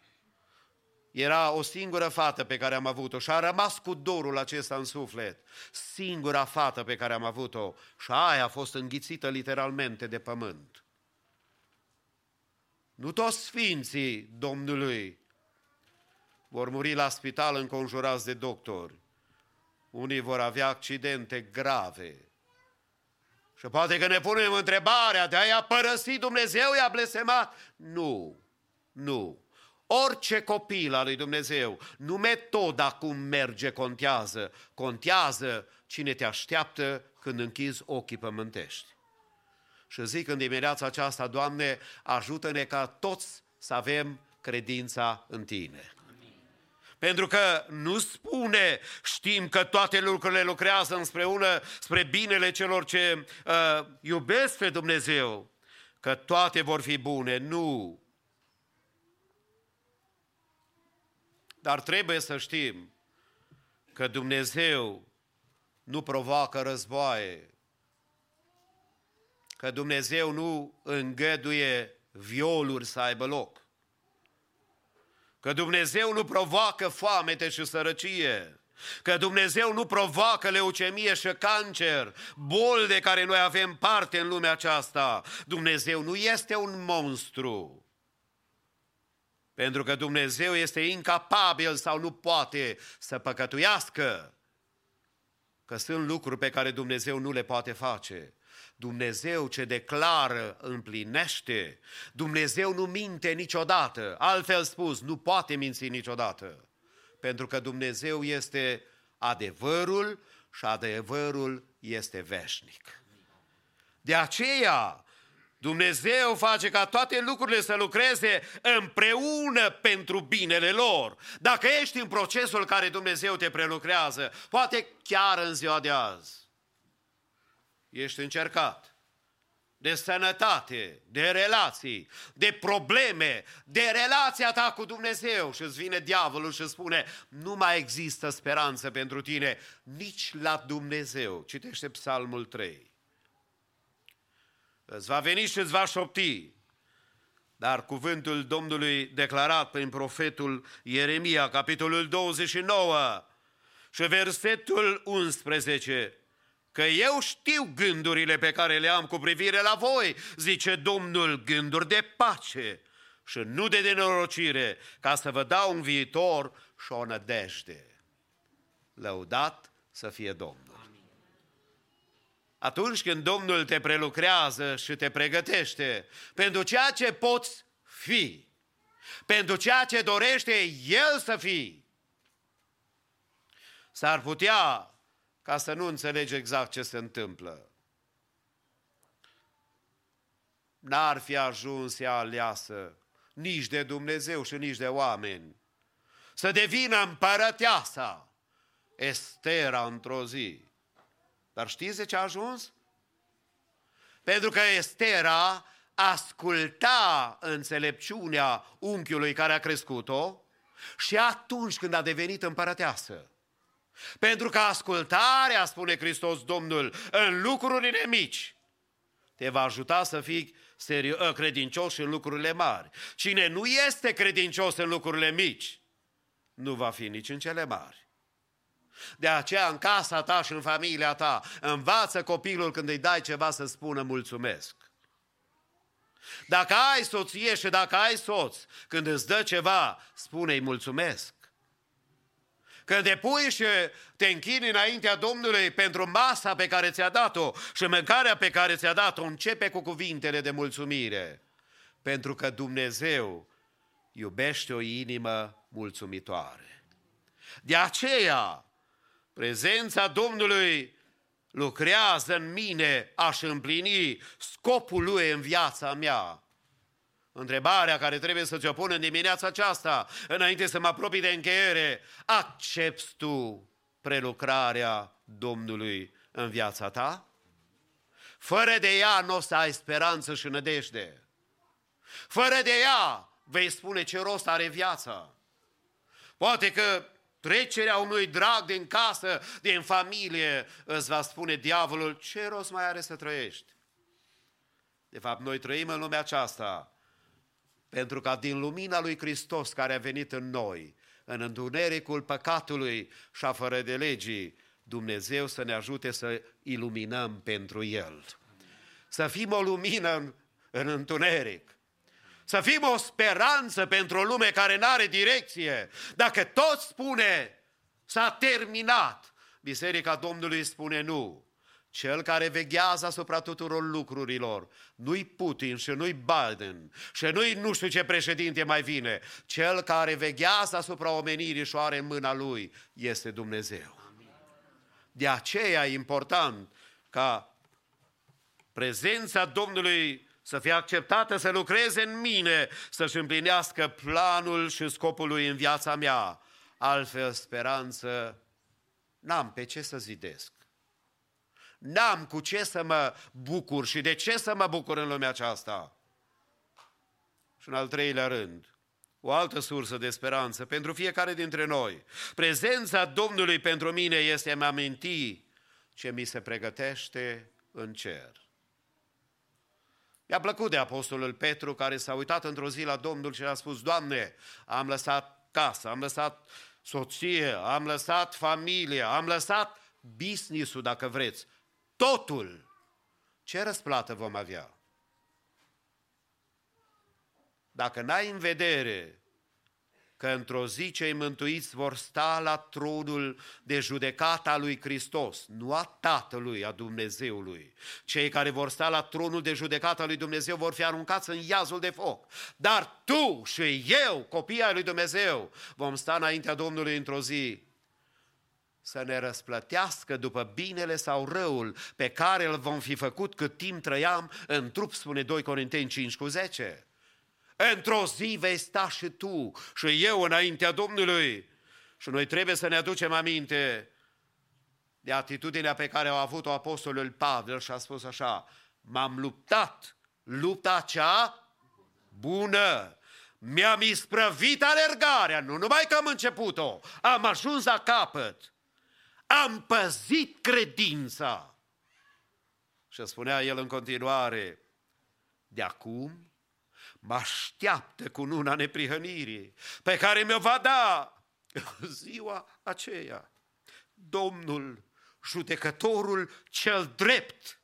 era o singură fată pe care am avut-o și a rămas cu dorul acesta în suflet. Singura fată pe care am avut-o și aia a fost înghițită literalmente de pământ. Nu toți sfinții Domnului vor muri la spital înconjurați de doctori. Unii vor avea accidente grave. Și poate că ne punem întrebarea, de a părăsit Dumnezeu, i-a blestemat? Nu, nu. Orice copil al lui Dumnezeu, nu metoda cum merge contează, contează cine te așteaptă când închizi ochii pământești. Și zic în dimineața aceasta, Doamne, ajută-ne ca toți să avem credința în Tine. Pentru că nu spune, știm că toate lucrurile lucrează împreună spre binele celor ce uh, iubesc pe Dumnezeu, că toate vor fi bune. Nu. Dar trebuie să știm că Dumnezeu nu provoacă războaie, că Dumnezeu nu îngăduie violuri să aibă loc, că Dumnezeu nu provoacă foamete și sărăcie, că Dumnezeu nu provoacă leucemie și cancer, boli de care noi avem parte în lumea aceasta. Dumnezeu nu este un monstru. Pentru că Dumnezeu este incapabil sau nu poate să păcătuiască. Că sunt lucruri pe care Dumnezeu nu le poate face. Dumnezeu ce declară împlinește. Dumnezeu nu minte niciodată. Altfel spus, nu poate minți niciodată. Pentru că Dumnezeu este adevărul și adevărul este veșnic. De aceea, Dumnezeu face ca toate lucrurile să lucreze împreună pentru binele lor. Dacă ești în procesul care Dumnezeu te prelucrează, poate chiar în ziua de azi, ești încercat de sănătate, de relații, de probleme, de relația ta cu Dumnezeu și îți vine diavolul și spune nu mai există speranță pentru tine nici la Dumnezeu. Citește Psalmul 3. Îți va veni și îți va șopti. Dar cuvântul Domnului declarat prin profetul Ieremia, capitolul 29 și versetul 11, că eu știu gândurile pe care le am cu privire la voi, zice Domnul, gânduri de pace și nu de denorocire, ca să vă dau un viitor și o nădejde. Lăudat să fie Domnul. Atunci când Domnul te prelucrează și te pregătește pentru ceea ce poți fi, pentru ceea ce dorește El să fii, s-ar putea ca să nu înțelegi exact ce se întâmplă. N-ar fi ajuns ea aleasă nici de Dumnezeu și nici de oameni. Să devină împărăteasa Estera într-o zi. Dar știți de ce a ajuns? Pentru că Estera asculta înțelepciunea unchiului care a crescut-o și atunci când a devenit împărăteasă. Pentru că ascultarea, spune Hristos Domnul, în lucrurile mici, te va ajuta să fii serio- credincios în lucrurile mari. Cine nu este credincios în lucrurile mici, nu va fi nici în cele mari. De aceea în casa ta și în familia ta învață copilul când îi dai ceva să spună mulțumesc. Dacă ai soție și dacă ai soț, când îți dă ceva, spune-i mulțumesc. Când te pui și te închini înaintea Domnului pentru masa pe care ți-a dat-o și mâncarea pe care ți-a dat-o, începe cu cuvintele de mulțumire. Pentru că Dumnezeu iubește o inimă mulțumitoare. De aceea, Prezența Domnului lucrează în mine aș împlini scopul lui în viața mea. Întrebarea care trebuie să ți-o pun în dimineața aceasta, înainte să mă apropii de încheiere, accepti tu prelucrarea Domnului în viața ta? Fără de ea nu o să ai speranță și nădejde. Fără de ea vei spune ce rost are viața. Poate că trecerea unui drag din casă, din familie, îți va spune diavolul, ce rost mai are să trăiești? De fapt, noi trăim în lumea aceasta pentru ca din lumina lui Hristos care a venit în noi, în întunericul păcatului și a fără de legii, Dumnezeu să ne ajute să iluminăm pentru El. Să fim o lumină în, în întuneric, Să fim o speranță pentru o lume care nu are direcție. Dacă tot spune s-a terminat, Biserica Domnului spune nu. Cel care veghează asupra tuturor lucrurilor, nu-i Putin și nu-i Biden și nu-i nu știu ce președinte mai vine, cel care veghează asupra omenirii și o are în mâna lui, este Dumnezeu. De aceea e important ca prezența Domnului să fie acceptată, să lucreze în mine, să-și împlinească planul și scopul lui în viața mea. Altfel, speranță, n-am pe ce să zidesc. N-am cu ce să mă bucur și de ce să mă bucur în lumea aceasta. Și în al treilea rând, o altă sursă de speranță pentru fiecare dintre noi. Prezența Domnului pentru mine este a-mi aminti ce mi se pregătește în cer. Mi-a plăcut de apostolul Petru care s-a uitat într-o zi la Domnul și a spus, Doamne, am lăsat casă, am lăsat soție, am lăsat familie, am lăsat business-ul, dacă vreți, totul. Ce răsplată vom avea? Dacă n-ai în vedere că într-o zi cei mântuiți vor sta la tronul de judecata lui Hristos, nu a Tatălui, a Dumnezeului. Cei care vor sta la tronul de judecata lui Dumnezeu vor fi aruncați în iazul de foc. Dar tu și eu, copiii lui Dumnezeu, vom sta înaintea Domnului într-o zi să ne răsplătească după binele sau răul pe care îl vom fi făcut cât timp trăiam în trup, spune 2 Corinteni 5 cu 10. Într-o zi vei sta și tu și eu înaintea Domnului. Și noi trebuie să ne aducem aminte de atitudinea pe care au avut-o apostolul Pavel și a spus așa, m-am luptat, lupta cea bună, mi-am isprăvit alergarea, nu numai că am început-o, am ajuns la capăt, am păzit credința. Și spunea el în continuare, de acum mă așteaptă cu luna neprihănirii, pe care mi-o va da ziua aceea. Domnul, judecătorul cel drept,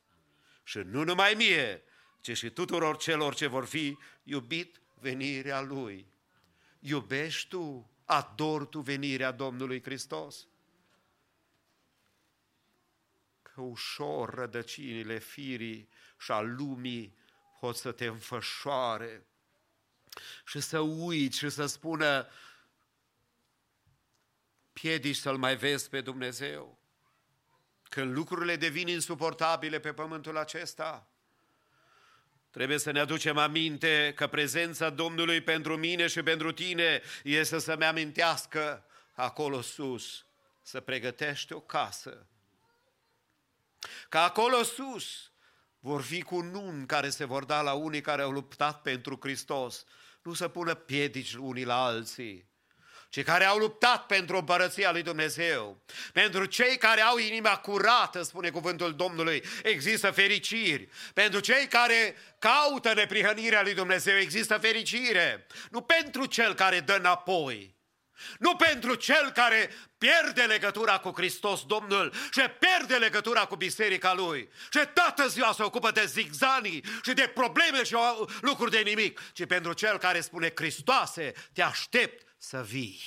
și nu numai mie, ci și tuturor celor ce vor fi iubit venirea Lui. Iubești tu, ador tu venirea Domnului Hristos? Că ușor rădăcinile firii și a lumii pot să te înfășoare și să uiți și să spună piedici să-L mai vezi pe Dumnezeu. Când lucrurile devin insuportabile pe pământul acesta, trebuie să ne aducem aminte că prezența Domnului pentru mine și pentru tine este să-mi amintească acolo sus, să pregătește o casă. Că acolo sus vor fi cu nun care se vor da la unii care au luptat pentru Hristos. Nu să pună piedici unii la alții, cei care au luptat pentru împărăția lui Dumnezeu, pentru cei care au inima curată, spune cuvântul Domnului, există fericiri. Pentru cei care caută neprihănirea lui Dumnezeu, există fericire. Nu pentru cel care dă înapoi, nu pentru cel care pierde legătura cu Hristos Domnul și pierde legătura cu biserica lui și toată ziua se ocupă de zigzanii și de probleme și lucruri de nimic, ci pentru cel care spune Hristoase, te aștept să vii.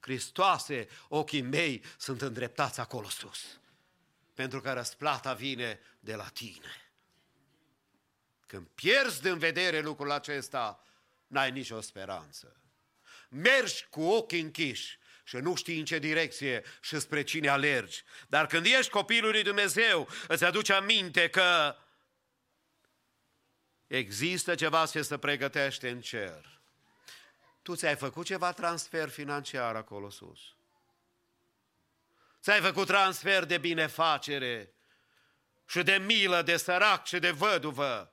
Hristoase, ochii mei sunt îndreptați acolo sus, pentru că răsplata vine de la tine. Când pierzi din vedere lucrul acesta, n-ai nicio speranță mergi cu ochii închiși și nu știi în ce direcție și spre cine alergi. Dar când ești copilul lui Dumnezeu, îți aduce aminte că există ceva ce se pregătește în cer. Tu ți-ai făcut ceva transfer financiar acolo sus. Ți-ai făcut transfer de binefacere și de milă de sărac și de văduvă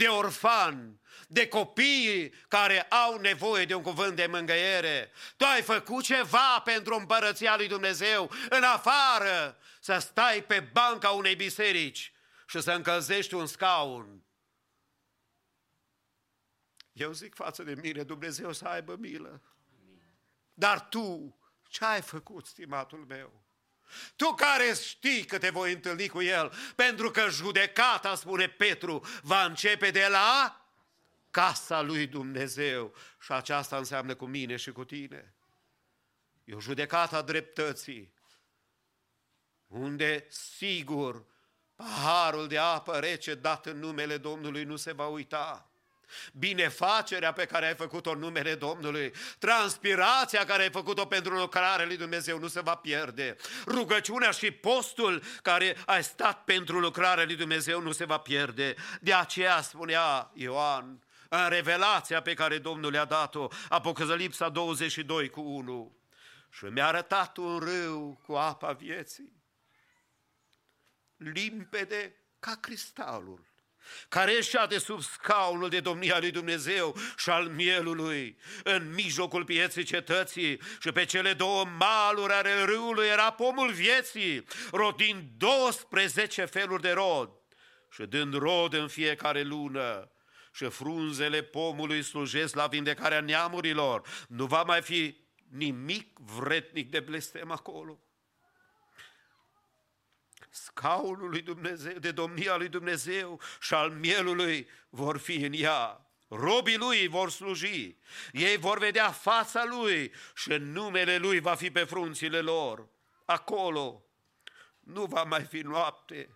de orfan, de copii care au nevoie de un cuvânt de mângăiere. Tu ai făcut ceva pentru împărăția lui Dumnezeu, în afară să stai pe banca unei biserici și să încălzești un scaun. Eu zic față de mine, Dumnezeu să aibă milă. Dar tu, ce ai făcut, stimatul meu? Tu care știi că te voi întâlni cu El, pentru că judecata, spune Petru, va începe de la casa lui Dumnezeu și aceasta înseamnă cu mine și cu tine. E o judecată a dreptății, unde sigur paharul de apă rece dat în numele Domnului nu se va uita. Binefacerea pe care ai făcut-o în numele Domnului, transpirația care ai făcut-o pentru lucrarea lui Dumnezeu nu se va pierde. Rugăciunea și postul care ai stat pentru lucrarea lui Dumnezeu nu se va pierde. De aceea spunea Ioan, în revelația pe care Domnul le-a dat-o, Apocalipsa 22 cu 1, și mi-a arătat un râu cu apa vieții, limpede ca cristalul, care ieșea de sub scaunul de domnia lui Dumnezeu și al mielului, în mijlocul pieței cetății și pe cele două maluri ale râului era pomul vieții, rodind 12 feluri de rod și dând rod în fiecare lună și frunzele pomului slujesc la vindecarea neamurilor. Nu va mai fi nimic vretnic de blestem acolo. Scaunul lui Dumnezeu, de domnia lui Dumnezeu și al mielului vor fi în ea. Robii lui vor sluji, ei vor vedea fața lui și numele lui va fi pe frunțile lor. Acolo nu va mai fi noapte,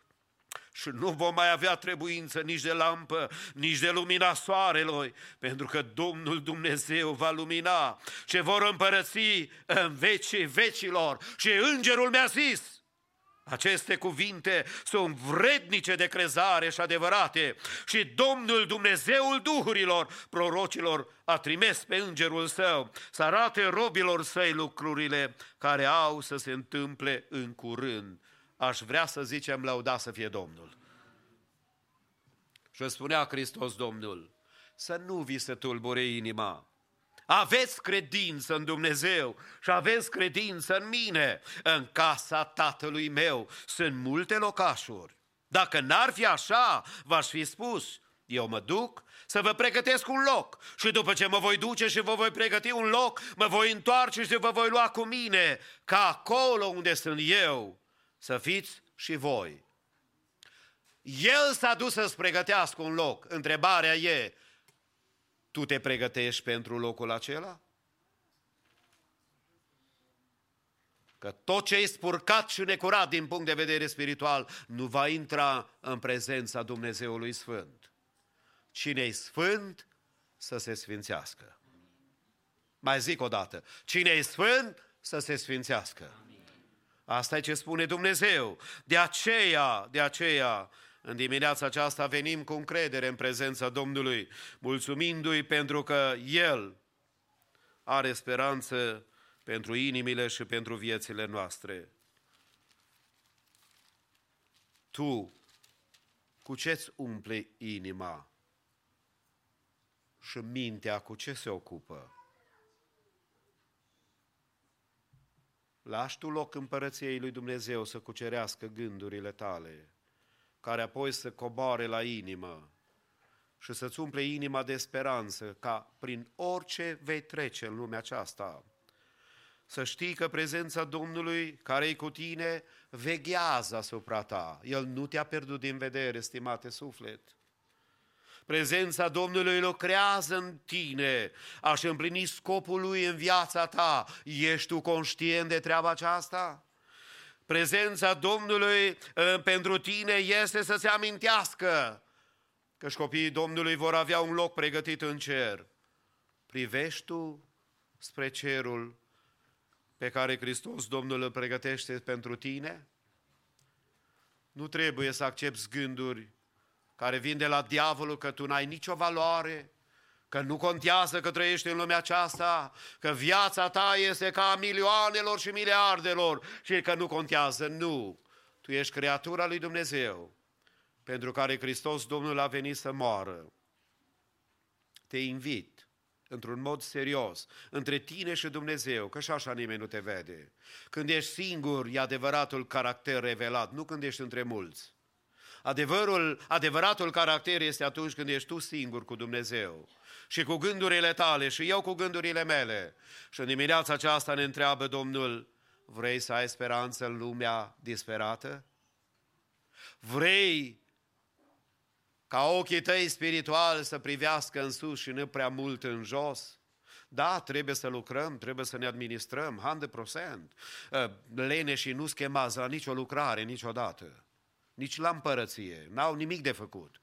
și nu vom mai avea trebuință nici de lampă, nici de lumina soarelui, pentru că Domnul Dumnezeu va lumina și vor împărăți în vecii vecilor. Și îngerul mi-a zis, aceste cuvinte sunt vrednice de crezare și adevărate și Domnul Dumnezeul Duhurilor, prorocilor, a trimis pe îngerul său să arate robilor săi lucrurile care au să se întâmple în curând aș vrea să zicem lăuda să fie Domnul. Și spunea Hristos Domnul, să nu vi se tulbure inima. Aveți credință în Dumnezeu și aveți credință în mine. În casa tatălui meu sunt multe locașuri. Dacă n-ar fi așa, v-aș fi spus, eu mă duc să vă pregătesc un loc și după ce mă voi duce și vă voi pregăti un loc, mă voi întoarce și vă voi lua cu mine, ca acolo unde sunt eu, să fiți și voi. El s-a dus să-ți pregătească un loc. Întrebarea e, tu te pregătești pentru locul acela? Că tot ce e spurcat și necurat din punct de vedere spiritual nu va intra în prezența Dumnezeului Sfânt. Cine e sfânt, să se sfințească. Mai zic o dată, cine e sfânt, să se sfințească. Asta e ce spune Dumnezeu. De aceea, de aceea, în dimineața aceasta venim cu încredere în prezența Domnului, mulțumindu-i pentru că El are speranță pentru inimile și pentru viețile noastre. Tu, cu ce-ți umple inima și mintea cu ce se ocupă? Lași tu loc împărăției lui Dumnezeu să cucerească gândurile tale, care apoi să coboare la inimă și să-ți umple inima de speranță ca prin orice vei trece în lumea aceasta. Să știi că prezența Domnului care e cu tine veghează asupra ta. El nu te-a pierdut din vedere, stimate suflet. Prezența Domnului lucrează în tine, aș împlini scopul lui în viața ta. Ești tu conștient de treaba aceasta? Prezența Domnului ă, pentru tine este să-ți amintească că și copiii Domnului vor avea un loc pregătit în cer. Privești tu spre cerul pe care Hristos Domnul îl pregătește pentru tine? Nu trebuie să accepti gânduri care vin de la diavolul că tu n-ai nicio valoare, că nu contează că trăiești în lumea aceasta, că viața ta este ca a milioanelor și miliardelor și că nu contează. Nu! Tu ești creatura lui Dumnezeu, pentru care Hristos Domnul a venit să moară. Te invit într-un mod serios, între tine și Dumnezeu, că și așa nimeni nu te vede. Când ești singur, e adevăratul caracter revelat, nu când ești între mulți. Adevărul, adevăratul caracter este atunci când ești tu singur cu Dumnezeu și cu gândurile tale și eu cu gândurile mele. Și în dimineața aceasta ne întreabă Domnul, vrei să ai speranță în lumea disperată? Vrei ca ochii tăi spirituali să privească în sus și nu prea mult în jos. Da, trebuie să lucrăm, trebuie să ne administrăm, 100%. Lene și nu schemați la nicio lucrare niciodată, nici la împărăție, n-au nimic de făcut.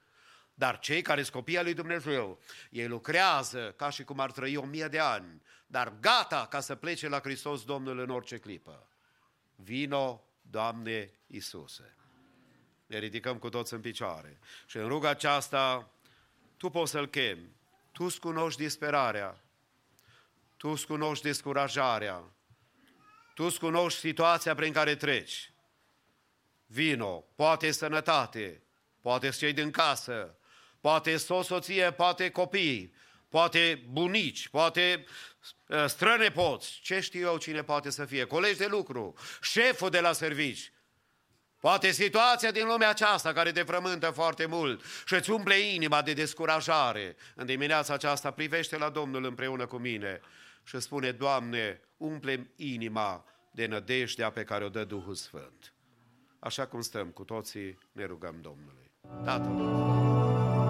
Dar cei care sunt copii al lui Dumnezeu, ei lucrează ca și cum ar trăi o mie de ani, dar gata ca să plece la Hristos Domnul în orice clipă. Vino, Doamne Iisuse. Ne ridicăm cu toți în picioare. Și în ruga aceasta, Tu poți să-L chemi. Tu îți cunoști disperarea. Tu îți cunoști descurajarea. Tu îți cunoști situația prin care treci. Vino, poate sănătate, poate cei din casă, poate o soție, poate copii, poate bunici, poate ă, strănepoți, ce știu eu cine poate să fie, colegi de lucru, șeful de la servici, Poate situația din lumea aceasta care te frământă foarte mult și îți umple inima de descurajare. În dimineața aceasta privește la Domnul împreună cu mine și spune, Doamne, umple inima de nădejdea pe care o dă Duhul Sfânt. Așa cum stăm cu toții, ne rugăm Domnului. Tatăl